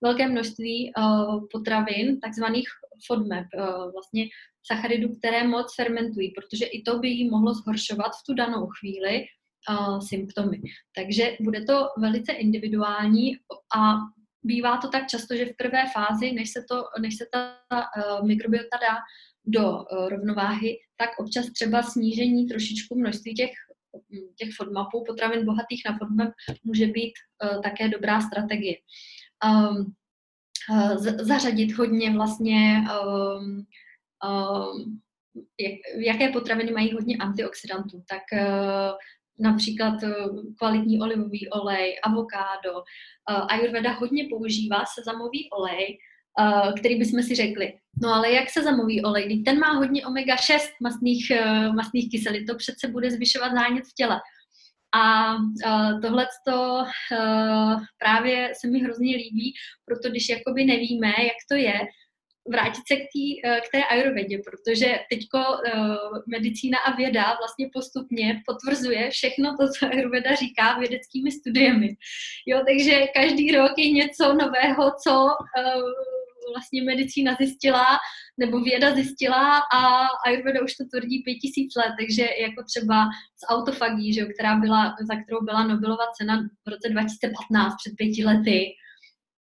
velké množství uh, potravin, takzvaných FODMAP, vlastně sacharidů, které moc fermentují, protože i to by jí mohlo zhoršovat v tu danou chvíli symptomy. Takže bude to velice individuální a bývá to tak často, že v prvé fázi, než se, to, než se ta uh, mikrobiota dá do uh, rovnováhy, tak občas třeba snížení trošičku množství těch těch FODMAPů, potravin bohatých na FODMAP, může být uh, také dobrá strategie. Um, zařadit hodně vlastně, um, um, jak, jaké potraviny mají hodně antioxidantů, tak například kvalitní olivový olej, avokádo. Ayurveda hodně používá sezamový olej, který bychom si řekli, no ale jak se zamoví olej, ten má hodně omega-6 masných, masných kyselin, to přece bude zvyšovat zánět v těle. A tohle uh, právě se mi hrozně líbí, proto když jakoby nevíme, jak to je, vrátit se k, tý, k té ayurvedě, protože teďko uh, medicína a věda vlastně postupně potvrzuje všechno to, co ayurveda říká vědeckými studiemi. Jo, takže každý rok je něco nového, co uh, vlastně medicína zjistila, nebo věda zjistila a Ayurveda už to tvrdí pět tisíc let, takže jako třeba s autofagí, že, která byla, za kterou byla Nobelova cena v roce 2015, před pěti lety,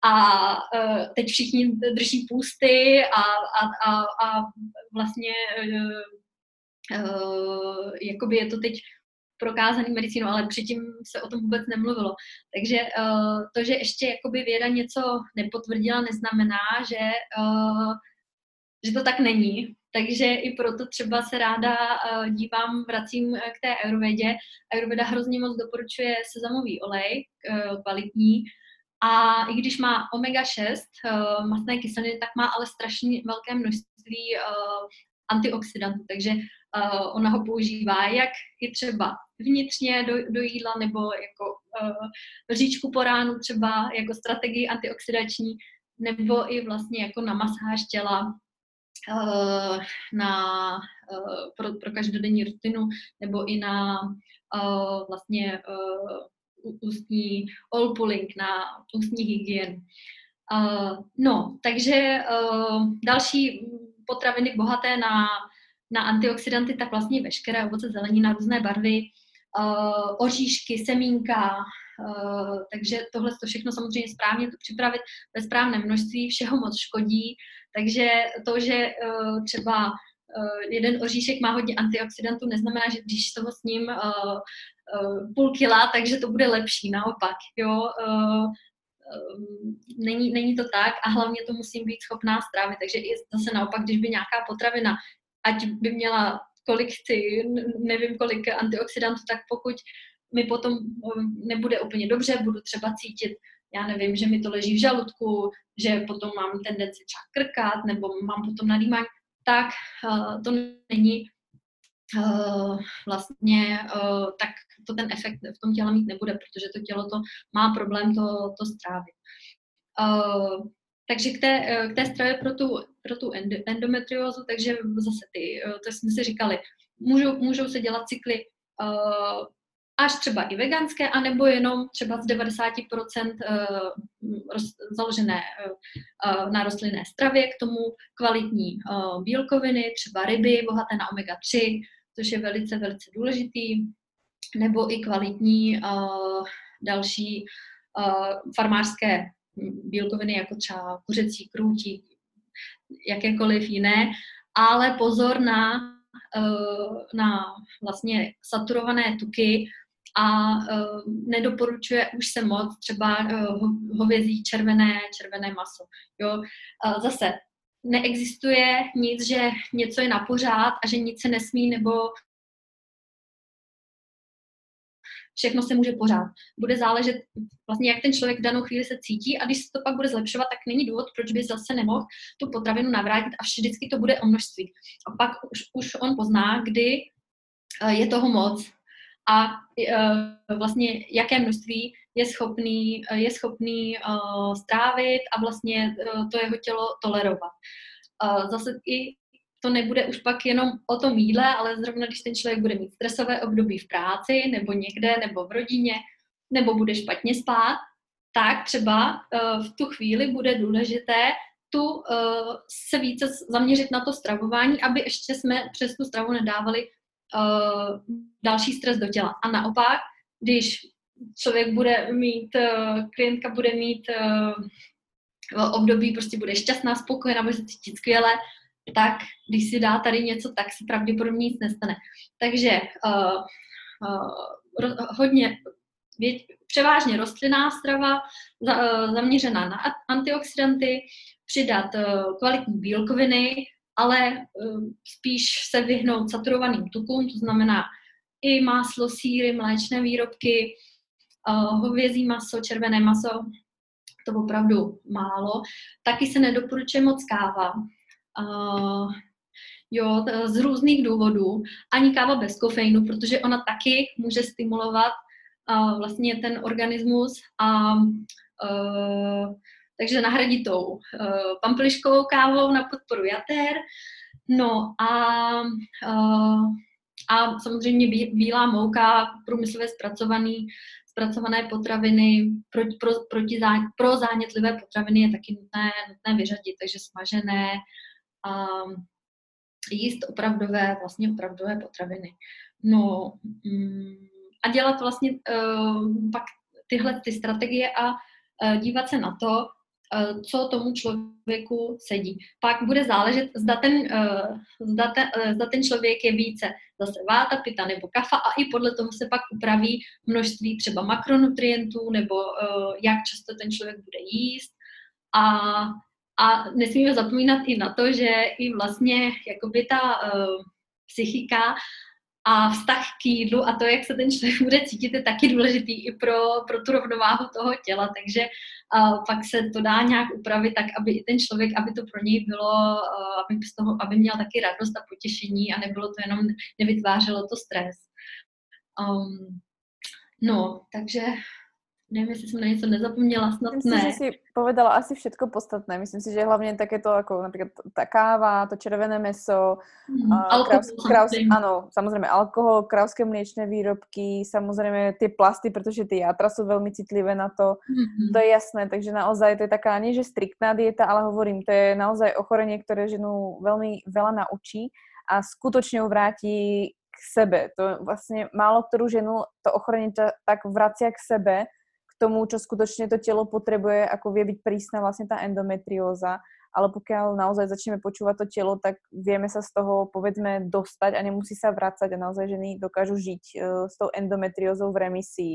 a uh, teď všichni drží půsty a, a, a, a vlastně uh, uh, jakoby je to teď prokázaný medicínou, ale předtím se o tom vůbec nemluvilo. Takže to, že ještě jakoby věda něco nepotvrdila, neznamená, že, že to tak není. Takže i proto třeba se ráda dívám, vracím k té ayurvedě. Ayurveda hrozně moc doporučuje sezamový olej, kvalitní, a i když má omega-6 uh, masné kyseliny, tak má ale strašně velké množství uh, antioxidantů, takže uh, ona ho používá jak i třeba vnitřně do, do jídla nebo jako uh, říčku po ránu třeba jako strategii antioxidační nebo i vlastně jako na masáž těla uh, na, uh, pro, pro každodenní rutinu nebo i na uh, vlastně uh, ústní all pulling, na ústní hygienu. Uh, no, takže uh, další potraviny bohaté na, na antioxidanty, tak vlastně veškeré ovoce, zelenina, různé barvy, uh, oříšky, semínka, uh, takže tohle to všechno samozřejmě správně to připravit ve správném množství, všeho moc škodí, takže to, že uh, třeba jeden oříšek má hodně antioxidantů, neznamená, že když toho s ním uh, uh, půl kila, takže to bude lepší, naopak, jo. Není, není to tak a hlavně to musím být schopná strávit. Takže i zase naopak, když by nějaká potravina, ať by měla kolik chci, nevím kolik antioxidantů, tak pokud mi potom nebude úplně dobře, budu třeba cítit, já nevím, že mi to leží v žaludku, že potom mám tendenci třeba krkat, nebo mám potom nadýmání, tak uh, to není uh, vlastně, uh, tak to ten efekt v tom těle mít nebude, protože to tělo to má problém to, to strávit. Takže k té, k té stravě pro tu, pro tu endometriózu, takže zase ty, to jsme si říkali, můžou, můžou se dělat cykly až třeba i veganské, anebo jenom třeba z 90% uh, roz, založené uh, na rostlinné stravě, k tomu kvalitní bílkoviny, třeba ryby bohaté na omega-3, což je velice, velice důležitý, nebo i kvalitní další farmářské bílkoviny, jako třeba kuřecí, krůtí, jakékoliv jiné, ale pozor na, na vlastně saturované tuky a uh, nedoporučuje už se moc třeba uh, hovězí červené, červené maso. Jo? Uh, zase neexistuje nic, že něco je na pořád a že nic se nesmí nebo všechno se může pořád. Bude záležet vlastně, jak ten člověk v danou chvíli se cítí a když se to pak bude zlepšovat, tak není důvod, proč by zase nemohl tu potravinu navrátit a vždycky to bude o množství. A pak už, už on pozná, kdy eh, je toho moc a eh, vlastně jaké množství je schopný, je schopný uh, strávit a vlastně to jeho tělo tolerovat. Zase i to nebude už pak jenom o tom jídle, ale zrovna když ten člověk bude mít stresové období v práci nebo někde nebo v rodině, nebo bude špatně spát, tak třeba v tu chvíli bude důležité tu se více zaměřit na to stravování, aby ještě jsme přes tu stravu nedávali uh, další stres do těla. A naopak, když člověk bude mít, uh, klientka bude mít uh, období, prostě bude šťastná, spokojená, bude se cítit skvěle, tak když si dá tady něco, tak se pravděpodobně nic nestane. Takže uh, uh, hodně, věť, převážně rostlinná strava, za, uh, zaměřená na antioxidanty, přidat uh, kvalitní bílkoviny, ale uh, spíš se vyhnout saturovaným tukům, to znamená i máslo, síry, mléčné výrobky, uh, hovězí maso, červené maso, to opravdu málo. Taky se nedoporučuje moc káva, Uh, jo, z různých důvodů. Ani káva bez kofeinu, protože ona taky může stimulovat uh, vlastně ten organismus a uh, takže nahradit tou uh, pampliškovou kávou na podporu jater. No a, uh, a samozřejmě bílá mouka, průmyslově zpracovaný, zpracované potraviny pro, pro, proti zá, pro zánětlivé potraviny je taky nutné, nutné vyřadit, takže smažené, a jíst opravdové, vlastně opravdové potraviny. No mm, a dělat vlastně uh, pak tyhle ty strategie a dívat se na to, co tomu člověku sedí. Pak bude záležet, zda ten, uh, zda ten, uh, zda ten člověk je více zase váta, pita nebo kafa a i podle toho se pak upraví množství třeba makronutrientů nebo jak často ten člověk bude jíst. A, a nesmíme zapomínat i na to, že i vlastně jakoby ta psychika a vztah k jídlu a to, jak se ten člověk bude cítit, je taky důležitý i pro, pro tu rovnováhu toho těla, takže uh, pak se to dá nějak upravit tak, aby i ten člověk, aby to pro něj bylo, uh, aby, z toho, aby měl taky radost a potěšení a nebylo to jenom, nevytvářelo to stres. Um, no, takže neviem, jestli som na niečo nezapomněla, snad Myslím ne. si, že si povedala asi všetko podstatné. Myslím si, že hlavne takéto ako napríklad tá káva, to červené meso, Mm, a alkohol, kraus, kraus, áno, samozrejme alkohol, krauské mliečne výrobky, samozrejme tie plasty, pretože tie játra sú veľmi citlivé na to. Mhm. To je jasné, takže naozaj to je taká nie že striktná dieta, ale hovorím, to je naozaj ochorenie, ktoré ženu veľmi veľa naučí a skutočne ju vráti k sebe. To vlastne málo ktorú ženu to ochorenie ta- tak vracia k sebe, tomu, čo skutočne to telo potrebuje, ako vie byť prísna vlastne tá endometrióza. Ale pokiaľ naozaj začneme počúvať to telo, tak vieme sa z toho, povedzme, dostať a nemusí sa vracať a naozaj ženy dokážu žiť uh, s tou endometriózou v remisii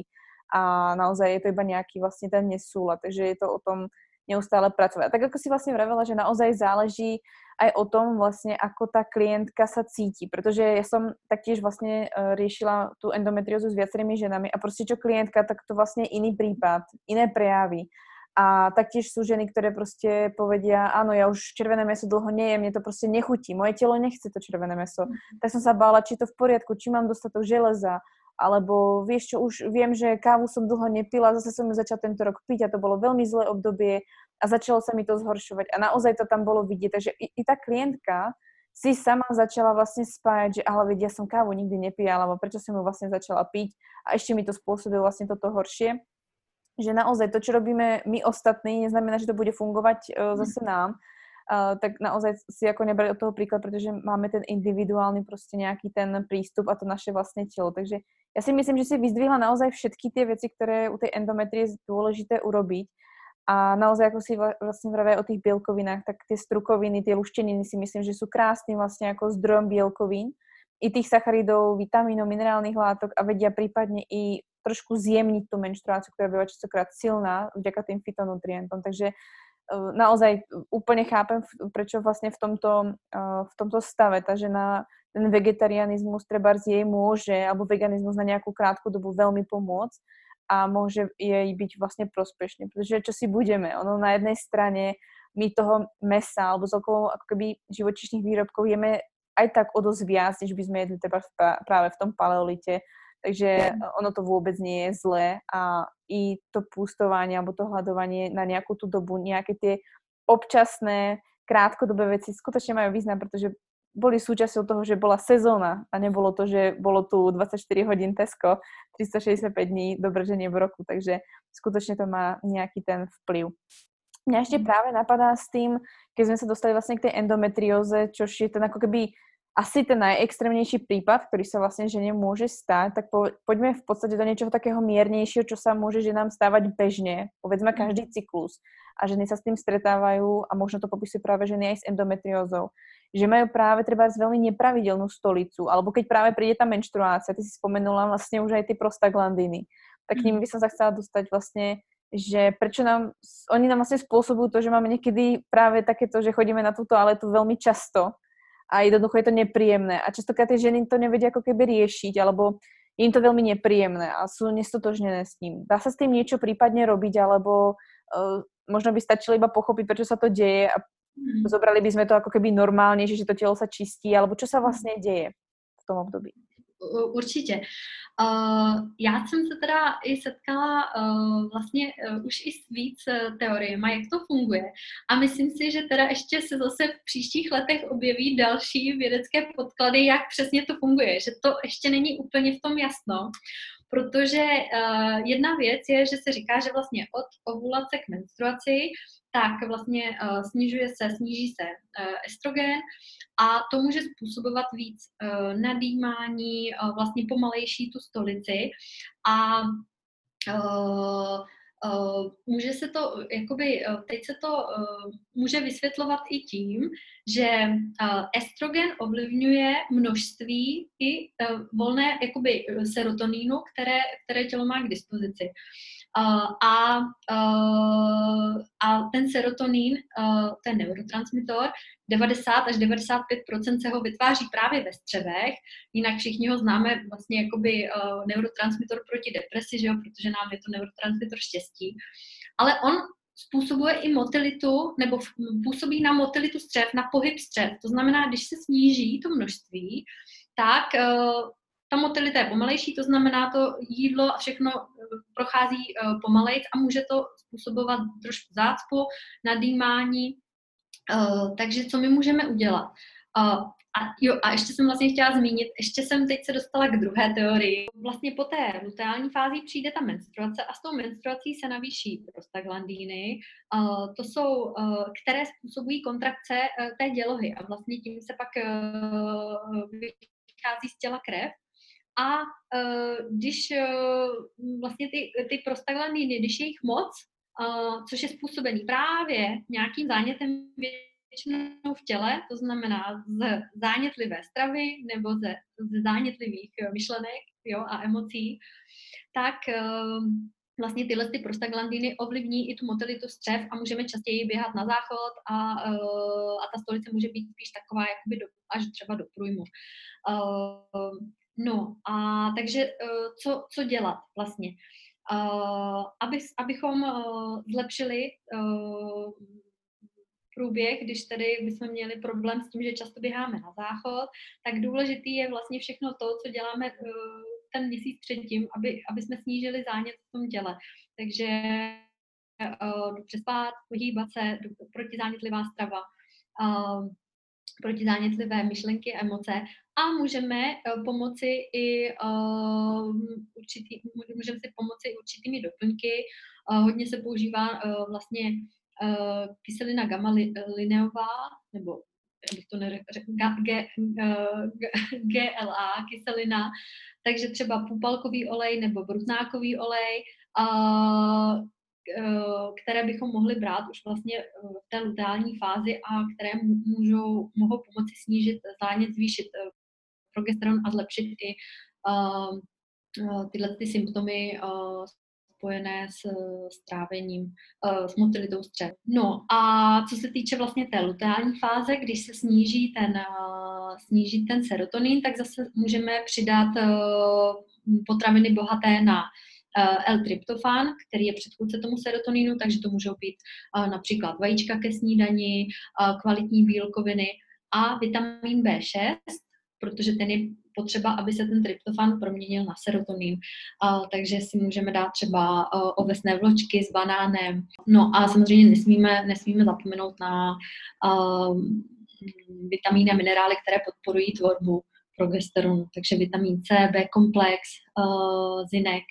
a naozaj je to iba nejaký vlastne ten nesúlad, takže je to o tom neustále pracovať. A tak ako si vlastne vravela, že naozaj záleží aj o tom vlastne, ako tá klientka sa cíti, pretože ja som taktiež vlastne uh, riešila tú endometriózu s viacerými ženami a proste čo klientka, tak to vlastne je iný prípad, iné prejavy. A taktiež sú ženy, ktoré proste povedia, áno, ja už červené meso dlho nejem, mne to proste nechutí, moje telo nechce to červené meso. Tak som sa bála, či to v poriadku, či mám dostatok železa, alebo vieš čo, už viem, že kávu som dlho nepila, zase som ju začala tento rok piť a to bolo veľmi zlé obdobie a začalo sa mi to zhoršovať a naozaj to tam bolo vidieť. Takže i, i tá klientka si sama začala vlastne spájať, že ale vedia, ja som kávu nikdy nepila, alebo prečo som ju vlastne začala piť a ešte mi to spôsobilo vlastne toto horšie. Že naozaj to, čo robíme my ostatní, neznamená, že to bude fungovať uh, zase nám, uh, tak naozaj si ako nebrať od toho príklad, pretože máme ten individuálny proste nejaký ten prístup a to naše vlastne telo. Takže ja si myslím, že si vyzdvihla naozaj všetky tie veci, ktoré u tej endometrie je dôležité urobiť. A naozaj, ako si vla- vlastne vravia o tých bielkovinách, tak tie strukoviny, tie lušteniny si myslím, že sú krásnym vlastne ako zdrojom bielkovín, i tých sacharidov, vitamínov, minerálnych látok a vedia prípadne i trošku zjemniť tú menštruáciu, ktorá býva častokrát silná vďaka tým fitonutrientom. Takže naozaj úplne chápem, v- prečo vlastne v tomto, uh, v tomto stave tá žena ten vegetarianizmus treba jej môže, alebo veganizmus na nejakú krátku dobu veľmi pomôcť a môže jej byť vlastne prospešný. Pretože čo si budeme, ono na jednej strane my toho mesa alebo z okolo ako keby živočišných výrobkov jeme aj tak o dosť viac, než by sme jedli pra- práve v tom paleolite. Takže ono to vôbec nie je zlé a i to pústovanie alebo to hľadovanie na nejakú tú dobu, nejaké tie občasné, krátkodobé veci skutočne majú význam, pretože boli súčasťou toho, že bola sezóna a nebolo to, že bolo tu 24 hodín Tesco, 365 dní dobrženie v roku, takže skutočne to má nejaký ten vplyv. Mňa ešte práve napadá s tým, keď sme sa dostali vlastne k tej endometrióze, čož je ten ako keby asi ten najextrémnejší prípad, ktorý sa vlastne žene môže stať, tak po, poďme v podstate do niečoho takého miernejšieho, čo sa môže ženám stávať bežne, povedzme každý cyklus. A ženy sa s tým stretávajú a možno to popisujú práve ženy aj s endometriózou že majú práve treba veľmi nepravidelnú stolicu, alebo keď práve príde tá menštruácia, ty si spomenula vlastne už aj tie prostaglandiny, tak k ním by som sa chcela dostať vlastne, že prečo nám, oni nám vlastne spôsobujú to, že máme niekedy práve takéto, že chodíme na tú toaletu veľmi často a jednoducho je to nepríjemné a častokrát tie ženy to nevedia ako keby riešiť, alebo je im to veľmi nepríjemné a sú nestotožnené s tým. Dá sa s tým niečo prípadne robiť, alebo uh, možno by stačilo iba pochopiť, prečo sa to deje a Mhm. zobrali by sme to ako keby normálne, že to telo sa čistí, alebo čo sa vlastne deje v tom období? Určitě. Uh, já jsem se teda i setkala uh, vlastně uh, už i s víc uh, teoriemi, jak to funguje. A myslím si, že teda ještě se zase v příštích letech objeví další vědecké podklady, jak přesně to funguje. Že to ještě není úplně v tom jasno. Protože uh, jedna věc je, že se říká, že vlastně od ovulace k menstruaci tak vlastně uh, snižuje se, sníží se uh, estrogen a to může způsobovat víc uh, nadýmání, uh, vlastně pomalejší tu stolici a uh, Uh, může se to, jakoby, teď se to uh, může vysvětlovat i tím, že uh, estrogen ovlivňuje množství i volné jakoby, serotonínu, které, které tělo má k dispozici. Uh, a, uh, a ten serotonín, uh, ten neurotransmitor, 90 až 95% se ho vytváří právě ve střevech, jinak všichni ho známe vlastně jakoby neurotransmitor proti depresi, že jo, protože nám je to neurotransmitor štěstí, ale on způsobuje i motilitu, nebo působí na motilitu střev, na pohyb střev. To znamená, když se sníží to množství, tak ta motilita je pomalejší, to znamená, to jídlo a všechno prochází uh, pomalejc a může to způsobovat trošku zácpu, nadýmání, Uh, takže co my můžeme udělat? A jo, a ještě jsem vlastně chtěla zmínit, ještě jsem teď se dostala k druhé teorii. Vlastně po té luteální fázi přijde ta menstruace a s tou menstruací se navýší prostaglandíny. To jsou, které způsobují kontrakce té dělohy a vlastně tím se pak vychází z těla krev. A uh, když uh, vlastně ty, ty prostaglandíny, když je jich moc, uh, což je způsobený právě nějakým zánětem většinou v těle, to znamená z zánětlivé stravy nebo ze, z zánětlivých myšlenek jo, a emocí, tak vlastně tyhle ty prostaglandiny ovlivní i tu motilitu střev a můžeme častěji běhat na záchod a, a ta stolice může být spíš taková jakoby do, až třeba do průjmu. No a takže uh, co, co dělat vlastně? Uh, aby, abychom uh, zlepšili průběh, když tedy bychom měli problém s tím, že často běháme na záchod, tak důležitý je vlastně všechno to, co děláme ten měsíc předtím, aby, aby jsme snížili zánět v tom těle. Takže přespát, pohýbat se, protizánětlivá strava, protizánětlivé myšlenky emoce a můžeme uh, pomoci i uh, určitý, můžeme si pomoci určitými doplňky. Uh, hodně se používá vlastně kyselina gamma lineová, nebo abych to GLA kyselina, takže třeba půpalkový olej nebo brutnákový olej, které bychom mohli brát už vlastně v té luteální fázi a které můžou, mohou pomoci snížit zánět, zvýšit progesteron a zlepšit i uh, tyhle ty symptomy spojené s strávením, s motilitou střev. No a co se týče vlastně té luteální fáze, když se sníží ten, sníží ten serotonin, tak zase můžeme přidat potraviny bohaté na L-tryptofan, který je předchůdce tomu serotoninu, takže to můžou být například vajíčka ke snídani, kvalitní bílkoviny a vitamin B6, protože ten je potřeba, aby se ten tryptofan proměnil na serotonin. Takže si můžeme dát třeba ovesné vločky s banánem. No a samozřejmě nesmíme, nesmíme zapomenout na vitamíny a minerály, které podporují tvorbu progesteronu. Takže vitamin C, B komplex, zinek,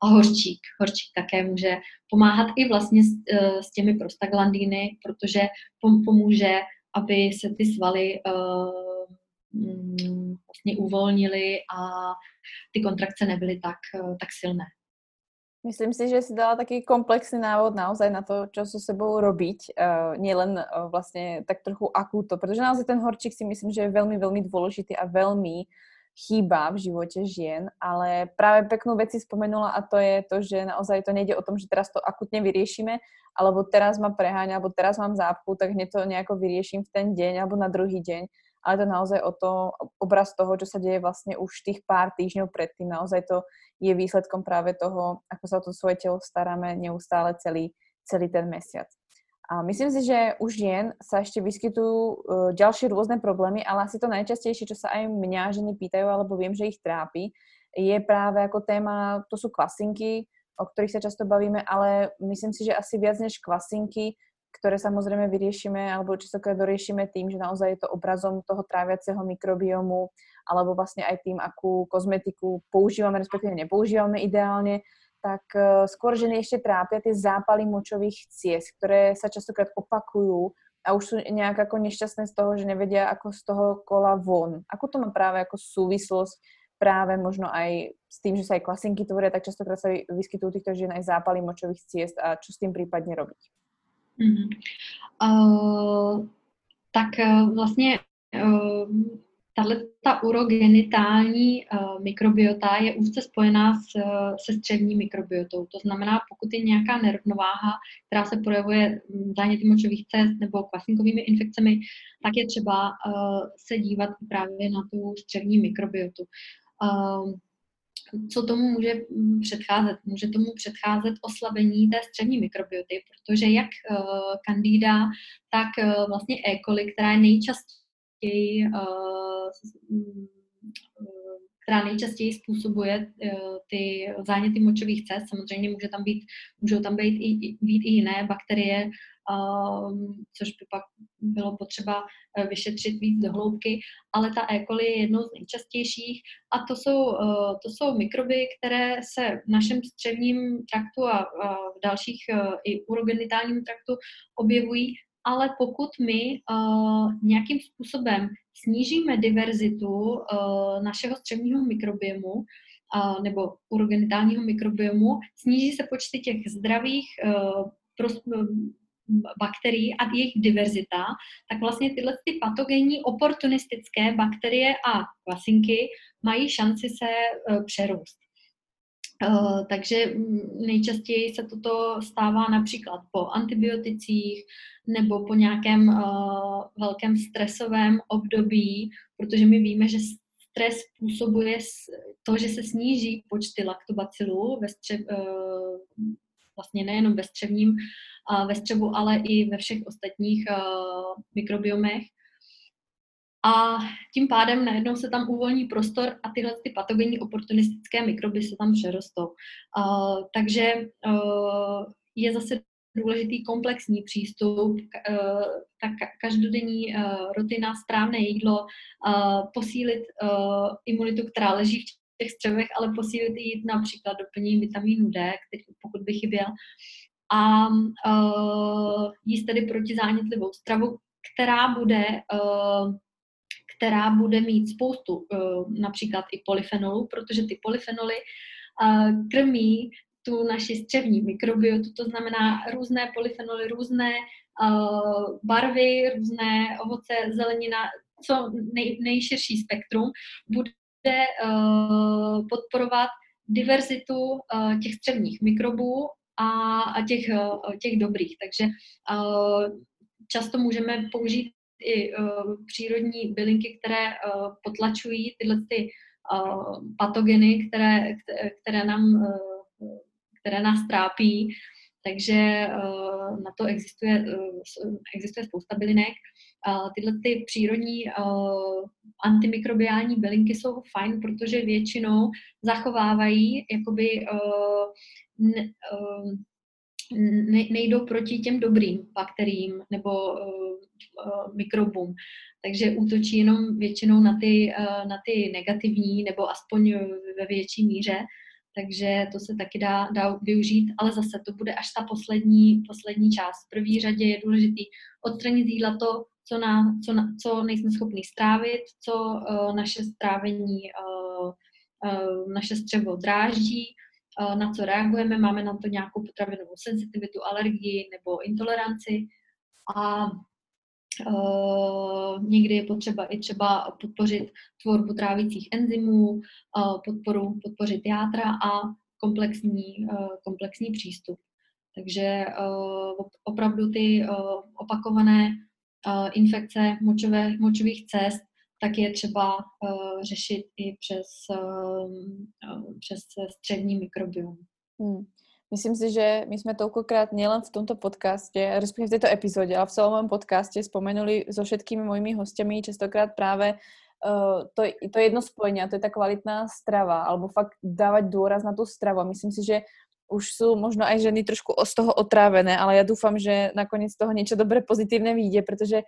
a horčík. Horčík také může pomáhat i vlastně s, s těmi prostaglandíny, protože pomůže, aby se ty svaly uh, Mm, vlastně uvolnili a ty kontrakce nebyly tak, eh, tak silné. Myslím si, že si dala taký komplexný návod naozaj na to, čo so sebou robiť, nielen vlastne tak trochu akúto, pretože naozaj ten horčík si myslím, že je veľmi, veľmi dôležitý a veľmi chýba v živote žien, ale práve peknú veci spomenula a to je to, že naozaj to nejde o tom, že teraz to akutne vyriešime, alebo teraz ma preháňa, alebo teraz mám zápku, tak hneď to nejako vyrieším v ten deň alebo na druhý deň, ale to naozaj o to, obraz toho, čo sa deje vlastne už tých pár týždňov predtým. Naozaj to je výsledkom práve toho, ako sa o to svoje telo staráme neustále celý, celý ten mesiac. A myslím si, že u žien sa ešte vyskytujú uh, ďalšie rôzne problémy, ale asi to najčastejšie, čo sa aj mňa ženy pýtajú, alebo viem, že ich trápi, je práve ako téma, to sú kvasinky, o ktorých sa často bavíme, ale myslím si, že asi viac než kvasinky ktoré samozrejme vyriešime alebo častokrát doriešime tým, že naozaj je to obrazom toho tráviaceho mikrobiomu alebo vlastne aj tým, akú kozmetiku používame, respektíve nepoužívame ideálne, tak uh, skôr ženy ešte trápia tie zápaly močových ciest, ktoré sa častokrát opakujú a už sú nejak ako nešťastné z toho, že nevedia ako z toho kola von. Ako to má práve ako súvislosť práve možno aj s tým, že sa aj klasinky tvoria, tak častokrát sa vyskytujú týchto žien aj zápaly močových ciest a čo s tým prípadne robiť? Mm-hmm. Uh, tak uh, vlastně uh, tahle ta urogenitální uh, mikrobiota je úzce spojená s, se střevní mikrobiotou. To znamená, pokud je nějaká nerovnováha, která se projevuje záněty močových cest nebo kvasinkovými infekcemi, tak je třeba uh, se dívat právě na tu střevní mikrobiotu. Uh, co tomu může předcházet? Může tomu předcházet oslabení té střevní mikrobioty, protože jak kandída, tak vlastně E. coli, která je nejčastěji která nejčastěji způsobuje ty záněty močových cest. Samozřejmě může tam být, můžou tam být i, být i jiné bakterie, um, což by pak bylo potřeba uh, vyšetřit víc do hloubky, ale ta E. coli je jednou z nejčastějších a to jsou, uh, to jsou mikroby, které se v našem střevním traktu a, v dalších i urogenitálním traktu objevují, ale pokud my uh, nějakým způsobem snížíme diverzitu uh, našeho střevního mikrobiomu, uh, nebo urogenitálního mikrobiomu, sníží se počty těch zdravých uh, bakterií a jejich diverzita, tak vlastně tyhle ty patogenní oportunistické bakterie a kvasinky mají šanci se uh, přerůst. Uh, takže nejčastěji se toto stává například po antibioticích nebo po nějakém uh, velkém stresovém období, protože my víme, že stres způsobuje to, že se sníží počty laktobacilů ve střev, uh, vlastně nejenom ve střevním, uh, ve střevu, ale i ve všech ostatních mikrobiomech. A tím pádem najednou se tam uvolní prostor a tyhle ty patogenní oportunistické mikroby se tam přerostou. Uh, takže uh, je zase důležitý komplexní přístup, tak každodenní rutina, správné jídlo, posílit imunitu, která leží v těch střevech, ale posílit i například doplnění vitamínu D, který, pokud by chyběl, a jíst tedy protizánětlivou stravu, která bude která bude mít spoustu například i polyfenolů, protože ty polyfenoly krmí tu naši střevní mikrobiotu, to znamená různé polyfenoly, různé barvy, různé ovoce, zelenina, co nej, nejširší spektrum, bude podporovat diverzitu těch střevních mikrobů a, a těch, těch dobrých. Takže často můžeme použít i uh, přírodní bylinky, které uh, potlačují tyhle ty uh, patogeny, které, které, nám, které nás trápí. Takže na to existuje, existuje spousta bylinek. Tyhle ty přírodní antimikrobiální bylinky jsou fajn, protože většinou zachovávají jakoby nejdou proti těm dobrým bakteriím nebo uh, mikrobům. Takže útočí jenom většinou na ty, uh, na ty negativní nebo aspoň ve větší míře. Takže to se taky dá, dá využít, ale zase to bude až ta poslední, poslední část. V první řadě je důležitý odstranit z jídla to, co, na, co, na, co nejsme schopni strávit, co uh, naše strávení, uh, uh, naše střevo dráždí, na co reagujeme, máme na to nějakou potravinovou senzitivitu, alergii nebo intoleranci a Uh, někdy je potřeba i třeba podpořit tvorbu trávicích enzymů, uh, podporu, podpořit játra a komplexní, uh, komplexní přístup. Takže opravdu ty opakované infekce močové, močových cest tak je třeba uh, řešit i přes, uh, přes střední mikrobiom. Hmm. Myslím si, že my jsme tolkokrát nielen v tomto podcaste, respektive v této epizodě, ale v celom mém podcaste spomenuli so všetkými mojimi hostiami častokrát práve uh, to, to jedno spojenie, a to je ta kvalitná strava, alebo fakt dávať dôraz na tú stravu. Myslím si, že už sú možno aj ženy trošku z toho otrávené, ale ja dúfam, že nakoniec z toho niečo dobré pozitívne vyjde, pretože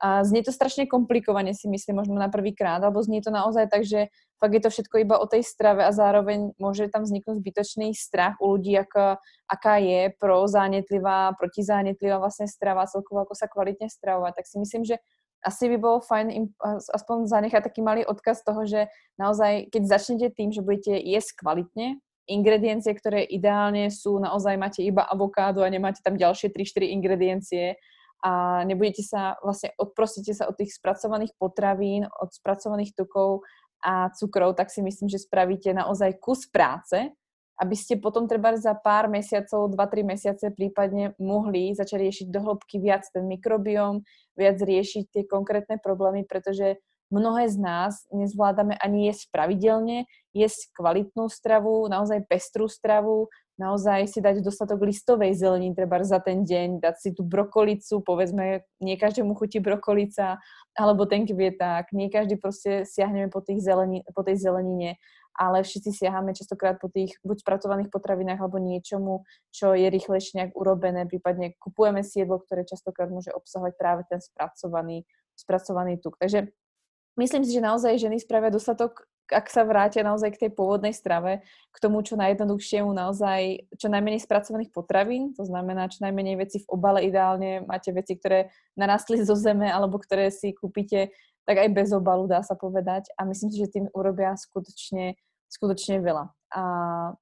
a znie to strašne komplikovaně si myslím možno na prvý krát, alebo znie to naozaj tak, že fakt je to všetko iba o tej strave a zároveň môže tam vzniknúť zbytočný strach u ľudí, aká, aká je pro zánětlivá, protizánětlivá vlastne strava, celkovo ako sa kvalitne stravovať. Tak si myslím, že asi by bolo fajn im aspoň zanechať taký malý odkaz toho, že naozaj, keď začnete tým, že budete jesť kvalitne, ingrediencie, ktoré ideálne sú, naozaj máte iba avokádo a nemáte tam ďalšie 3-4 ingrediencie a nebudete sa, vlastne odprostíte sa od tých spracovaných potravín, od spracovaných tukov a cukrov, tak si myslím, že spravíte naozaj kus práce, aby ste potom treba za pár mesiacov, 2-3 mesiace prípadne mohli začať riešiť do hĺbky viac ten mikrobióm, viac riešiť tie konkrétne problémy, pretože mnohé z nás nezvládame ani jesť pravidelne, jesť kvalitnú stravu, naozaj pestrú stravu, naozaj si dať dostatok listovej zeleniny treba za ten deň, dať si tú brokolicu, povedzme, nie každému chutí brokolica, alebo ten kvieták, nie každý proste siahneme po, tých zeleni, po tej zelenine ale všetci siahame častokrát po tých buď spracovaných potravinách alebo niečomu, čo je rýchlejšie nejak urobené, prípadne kupujeme si jedlo, ktoré častokrát môže obsahovať práve ten spracovaný, spracovaný tuk. Takže myslím si, že naozaj ženy spravia dostatok, ak sa vrátia naozaj k tej pôvodnej strave, k tomu, čo najjednoduchšiemu naozaj, čo najmenej spracovaných potravín, to znamená, čo najmenej veci v obale ideálne, máte veci, ktoré narastli zo zeme, alebo ktoré si kúpite tak aj bez obalu, dá sa povedať. A myslím si, že tým urobia skutočne skutočne veľa. A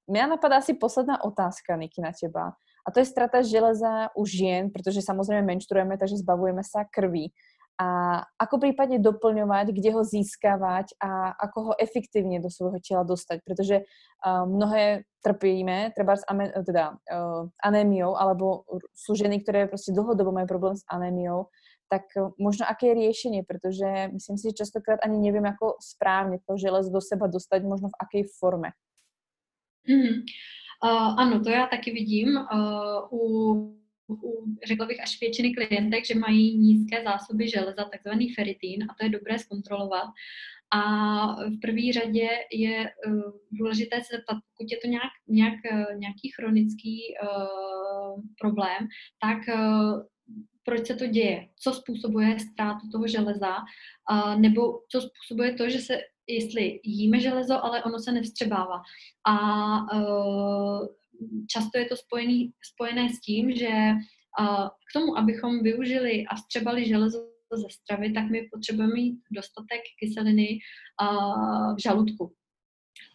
mňa napadá asi posledná otázka, Niky, na teba. A to je strata železa u žien, pretože samozrejme menštruujeme, takže zbavujeme sa krvi. A ako prípadne doplňovať, kde ho získavať a ako ho efektívne do svojho tela dostať, pretože uh, mnohé trpíme, treba s ame, teda, uh, anémiou, alebo sú ženy, ktoré proste dlhodobo majú problém s anémiou tak možno aké je riešenie, protože myslím si, že častokrát ani nevím, jako správně to železo do seba dostat, možno v jaké forme. Mm-hmm. Uh, ano, to já taky vidím uh, u, u, řekla bych, až většiny klientek, že mají nízké zásoby železa, takzvaný feritín, a to je dobré zkontrolovat. A v první řadě je uh, důležité se zeptat, pokud je to nějak, nějak, nějaký chronický uh, problém, tak uh, proč se to děje, co způsobuje ztrátu toho železa, a, nebo co způsobuje to, že se, jestli jíme železo, ale ono se nevstřebává. A uh, často je to spojený, spojené s tím, že k tomu, abychom využili a vstřebali železo ze stravy, tak my potřebujeme mít dostatek kyseliny v žaludku.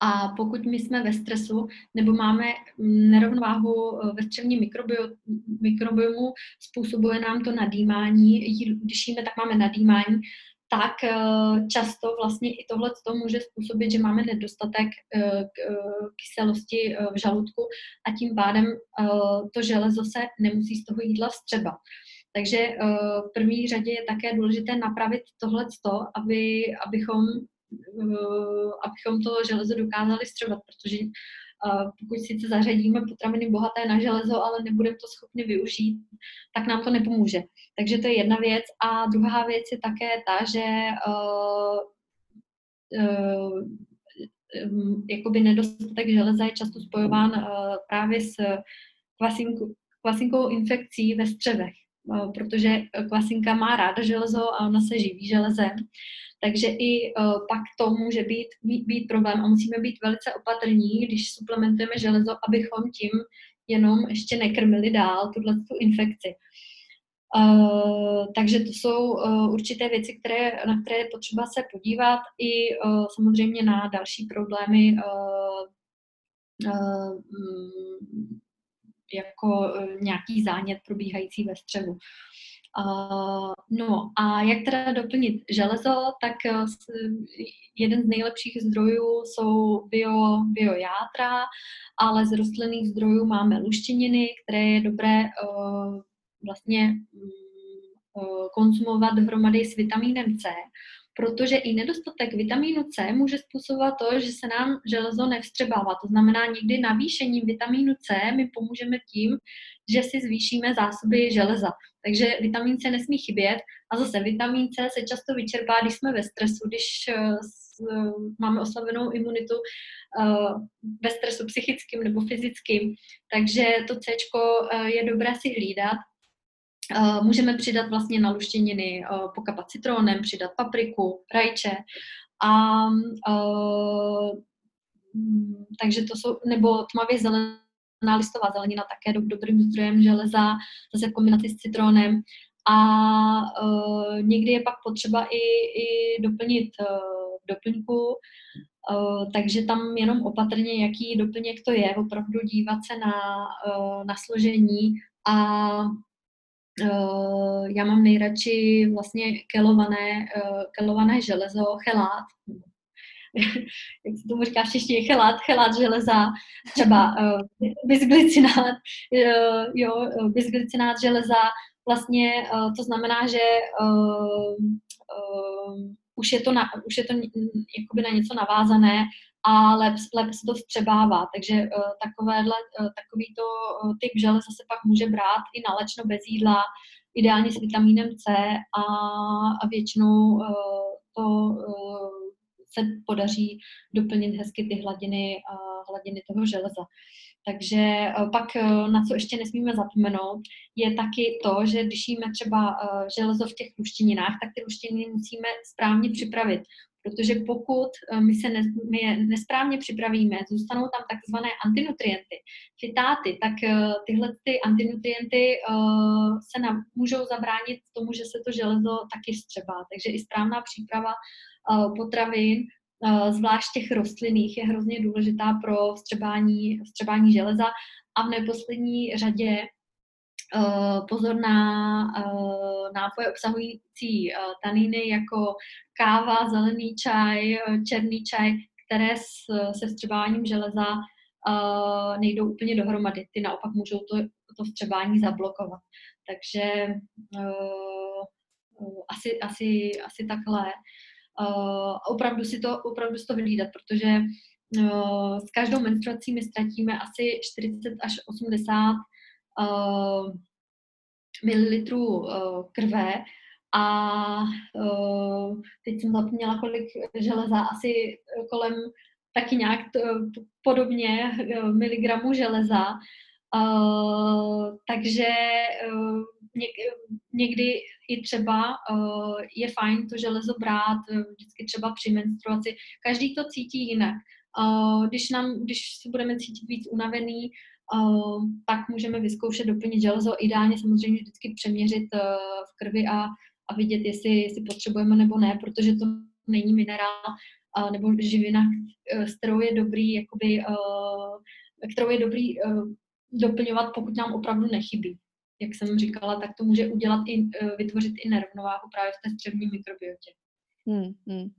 A pokud my jsme ve stresu nebo máme nerovnováhu ve mikrobio, mikrobiomu, způsobuje nám to nadýmání, když jíme, tak máme nadýmání, tak eh, často vlastně i tohle to může způsobit, že máme nedostatek eh, kyselosti v žaludku a tím pádem to železo se nemusí z toho jídla vstřebat. Takže v první řadě je také důležité napravit tohle, aby, abychom Eh, abychom to železo dokázali střebat, protože eh, pokud sice zařadíme potraviny bohaté na železo, ale nebudeme to schopni využít, tak nám to nepomůže. Takže to je jedna věc. A druhá věc je také ta, že uh, uh, jakoby nedostatek železa je často spojován uh, právě s kvasinku, kvasinkovou infekcí ve střevech, protože kvasinka má ráda železo a ona se živí železem. Takže i uh, pak to může být, být, být problém a musíme být velice opatrní, když suplementujeme železo, abychom tím jenom ještě nekrmili dál tuhle tu infekci. Uh, takže to jsou uh, určité věci, které, na které je potřeba se podívat i uh, samozřejmě na další problémy uh, jako nějaký zánět probíhající ve střevu. Uh, no a jak teda doplnit železo, tak uh, jeden z nejlepších zdrojů jsou bio, biojátra, ale z rostlinných zdrojů máme luštěniny, které je dobré uh, vlastně uh, konzumovat dohromady s vitamínem C, protože i nedostatek vitamínu C může způsobovat to, že se nám železo nevstřebává. To znamená, někdy navýšením vitamínu C my pomůžeme tím, že si zvýšíme zásoby železa. Takže vitamin C nesmí chybět a zase vitamin C se často vyčerpá, když jsme ve stresu, když uh, máme oslabenou imunitu uh, ve stresu psychickým nebo fyzickým. Takže to C je dobré si hlídat. Uh, můžeme přidat vlastně na luštěniny, uh, pokapat citronem, přidat papriku, rajče a uh, takže to jsou, nebo tmavě zelené listová zelenina také do, dobrým zdrojem železa, zase v kombinaci s citronem. a uh, někdy je pak potřeba i, i doplnit uh, doplňku, uh, takže tam jenom opatrně, jaký doplněk to je, opravdu dívat se na, uh, na složení a já mám nejradši vlastně kelované, uh, kelované železo, chelát, jak se tomu říká v češtině, chelát, chelát železa, třeba uh, bisglicinát, uh, jo, bisglicinát železa, vlastně uh, to znamená, že uh, uh, už je to, na, už je to jakoby na něco navázané a lépe, se to vstřebává. Takže uh, takovéhle, uh, takovýto uh, typ železa se pak může brát i na lečno bez jídla, ideálně s vitamínem C a, většinou to se podaří doplnit hezky ty hladiny, hladiny toho železa. Takže eh, pak, eh, na co ještě nesmíme zapomenout, je taky to, že když jíme třeba eh, železo v těch luštěninách, tak ty luštěniny musíme správně připravit. Protože pokud my se ne, my je nesprávně připravíme, zůstanou tam takzvané antinutrienty, fitáty, tak tyhle ty antinutrienty se nám můžou zabránit tomu, že se to železo taky vstřebá. Takže i správná příprava potravin Eh, zvlášť těch rostlinných, je hrozně důležitá pro vstřebání, vstřebání železa a v neposlední řadě eh, pozor na eh, nápoje obsahující taniny jako káva, zelený čaj, černý čaj, které se vstřebáním železa nejdou úplně dohromady. Ty naopak můžou to, to vstřebání zablokovat. Takže asi, asi, asi takhle uh, opravdu si to, opravdu si to vyhlídat, protože uh, s každou menstruací my ztratíme asi 40 až 80 uh, mililitrů uh, krve a uh, teď jsem zapomněla, kolik železa, asi kolem taky nějak to, podobně miligramů železa. Uh, takže uh, něk, někdy i třeba uh, je fajn to železo brát vždycky třeba při menstruaci. Každý to cítí jinak. Uh, když, nám, když se budeme cítit víc unavený, tak můžeme vyzkoušet doplnit železo. Ideálně samozřejmě vždycky přeměřit uh, v krvi a, a vidět, jestli, jestli potřebujeme nebo ne, protože to není minerál nebo živina, s kterou je dobrý, jakoby, uh, kterou je dobrý doplňovat, pokud nám opravdu nechybí jak jsem říkala, tak to může udělat i, eh, vytvořit i nerovnováhu právě v té střevní mikrobiotě. Hmm, hmm.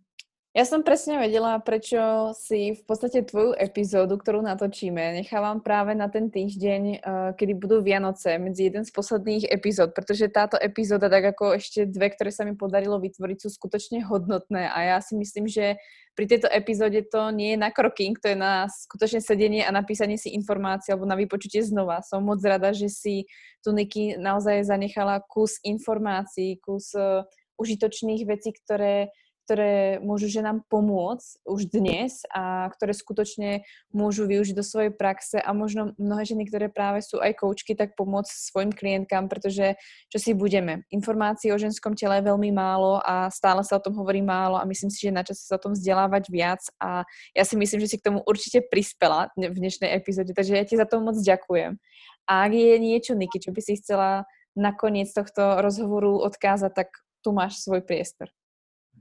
Ja som presne vedela, prečo si v podstate tvoju epizódu, ktorú natočíme, nechávam práve na ten týždeň, uh, kedy budú Vianoce, medzi jeden z posledných epizód, pretože táto epizóda, tak ako ešte dve, ktoré sa mi podarilo vytvoriť, sú skutočne hodnotné a ja si myslím, že pri tejto epizóde to nie je na kroking, to je na skutočne sedenie a napísanie si informácií alebo na vypočutie znova. Som moc rada, že si tu Niky naozaj zanechala kus informácií, kus uh, užitočných vecí, ktoré ktoré môžu ženám pomôcť už dnes a ktoré skutočne môžu využiť do svojej praxe a možno mnohé ženy, ktoré práve sú aj koučky, tak pomôcť svojim klientkám, pretože čo si budeme, informácií o ženskom tele je veľmi málo a stále sa o tom hovorí málo a myslím si, že na čase sa o tom vzdelávať viac a ja si myslím, že si k tomu určite prispela v dnešnej epizóde, takže ja ti za to moc ďakujem. A ak je niečo, Niky, čo by si chcela nakoniec tohto rozhovoru odkázať, tak tu máš svoj priestor.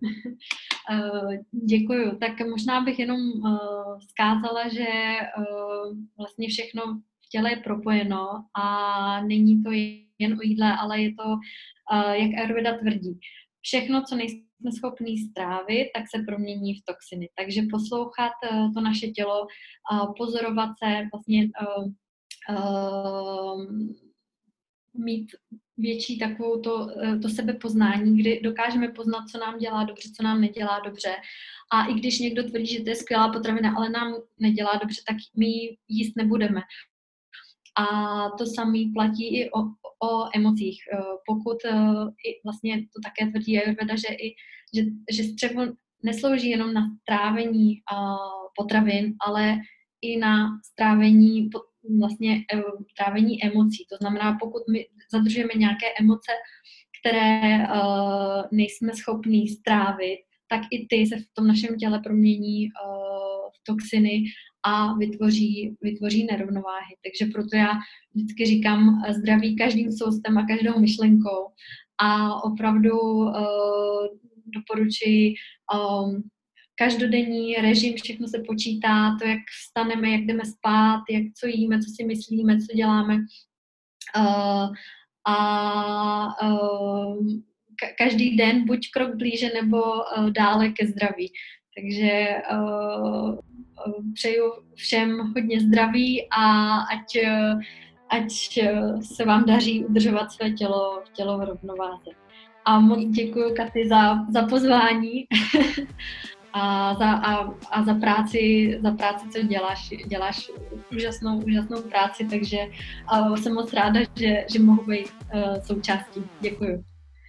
Eh, děkuju. Tak možná bych jenom uh, zkázala, že uh, vlastně všechno v těle je propojeno a není to jen o jídle, ale je to, jak Ayurveda tvrdí. Všechno, co nejsme schopní strávit, tak se promění v toxiny. Takže poslouchat to naše tělo, pozorovat se, vlastně mít větší takovou to, eh, to sebepoznání, kdy dokážeme poznat, co nám dělá dobře, co nám nedělá dobře. A i když někdo tvrdí, že to je skvělá potravina, ale nám nedělá dobře, tak my ji jíst nebudeme. A to samé platí i o, o emocích. Eh, pokud eh, i vlastně to také tvrdí Ayurveda, že, i, že, že střevo neslouží jenom na trávení potravin, ale i na strávení vlastně trávení emocí. To znamená, pokud my zadržujeme nějaké emoce, které uh, nejsme schopní strávit, tak i ty se v tom našem těle promění uh, v toxiny a vytvoří, vytvoří nerovnováhy. Takže proto já vždycky říkám zdraví každým soustem a každou myšlenkou. a opravdu uh, doporučuji um, každodenní režim, všechno se počítá, to, jak vstaneme, jak jdeme spát, jak co jíme, co si myslíme, co děláme. Uh, a uh, každý den buď krok blíže nebo uh, dále ke zdraví. Takže uh, přeju všem hodně zdraví a ať, ať se vám daří udržovat své tělo, tělo v rovnováze. A moc děkuji, Katy, za, za pozvání a za, a, a za práci, za práci, co děláš. Děláš úžasnou, úžasnou práci, takže uh, jsem moc ráda, že, že mohu být uh, součástí. Děkuji.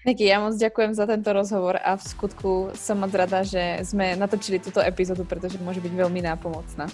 Niky, ja moc ďakujem za tento rozhovor a v skutku som moc rada, že sme natočili túto epizódu, pretože môže byť veľmi nápomocná.